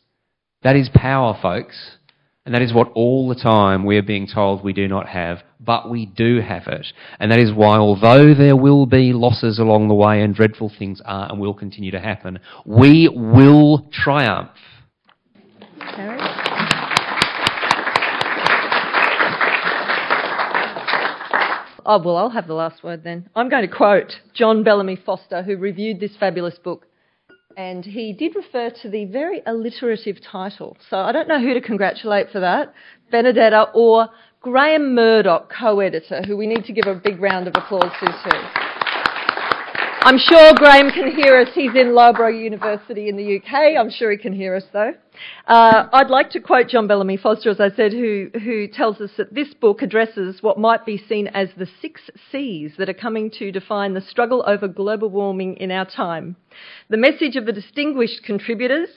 [SPEAKER 6] That is power, folks. And that is what all the time we are being told we do not have, but we do have it. And that is why, although there will be losses along the way and dreadful things are and will continue to happen, we will triumph.
[SPEAKER 2] Oh, well, I'll have the last word then. I'm going to quote John Bellamy Foster, who reviewed this fabulous book and he did refer to the very alliterative title. So I don't know who to congratulate for that, Benedetta or Graham Murdock, co-editor, who we need to give a big round of applause to too. I'm sure Graham can hear us. He's in Loughborough University in the UK. I'm sure he can hear us though. Uh, I'd like to quote John Bellamy Foster, as I said, who, who tells us that this book addresses what might be seen as the six C's that are coming to define the struggle over global warming in our time. The message of the distinguished contributors,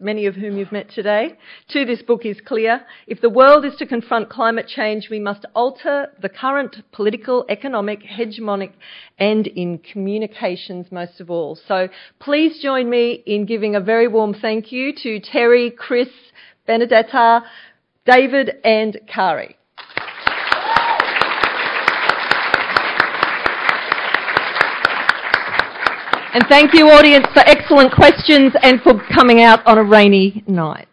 [SPEAKER 2] many of whom you've met today, to this book is clear. If the world is to confront climate change, we must alter the current political, economic, hegemonic, and in communications most of all. So please join me in giving a very warm thank you to Terry, Chris, Benedetta, David, and Kari. And thank you, audience, for excellent questions and for coming out on a rainy night.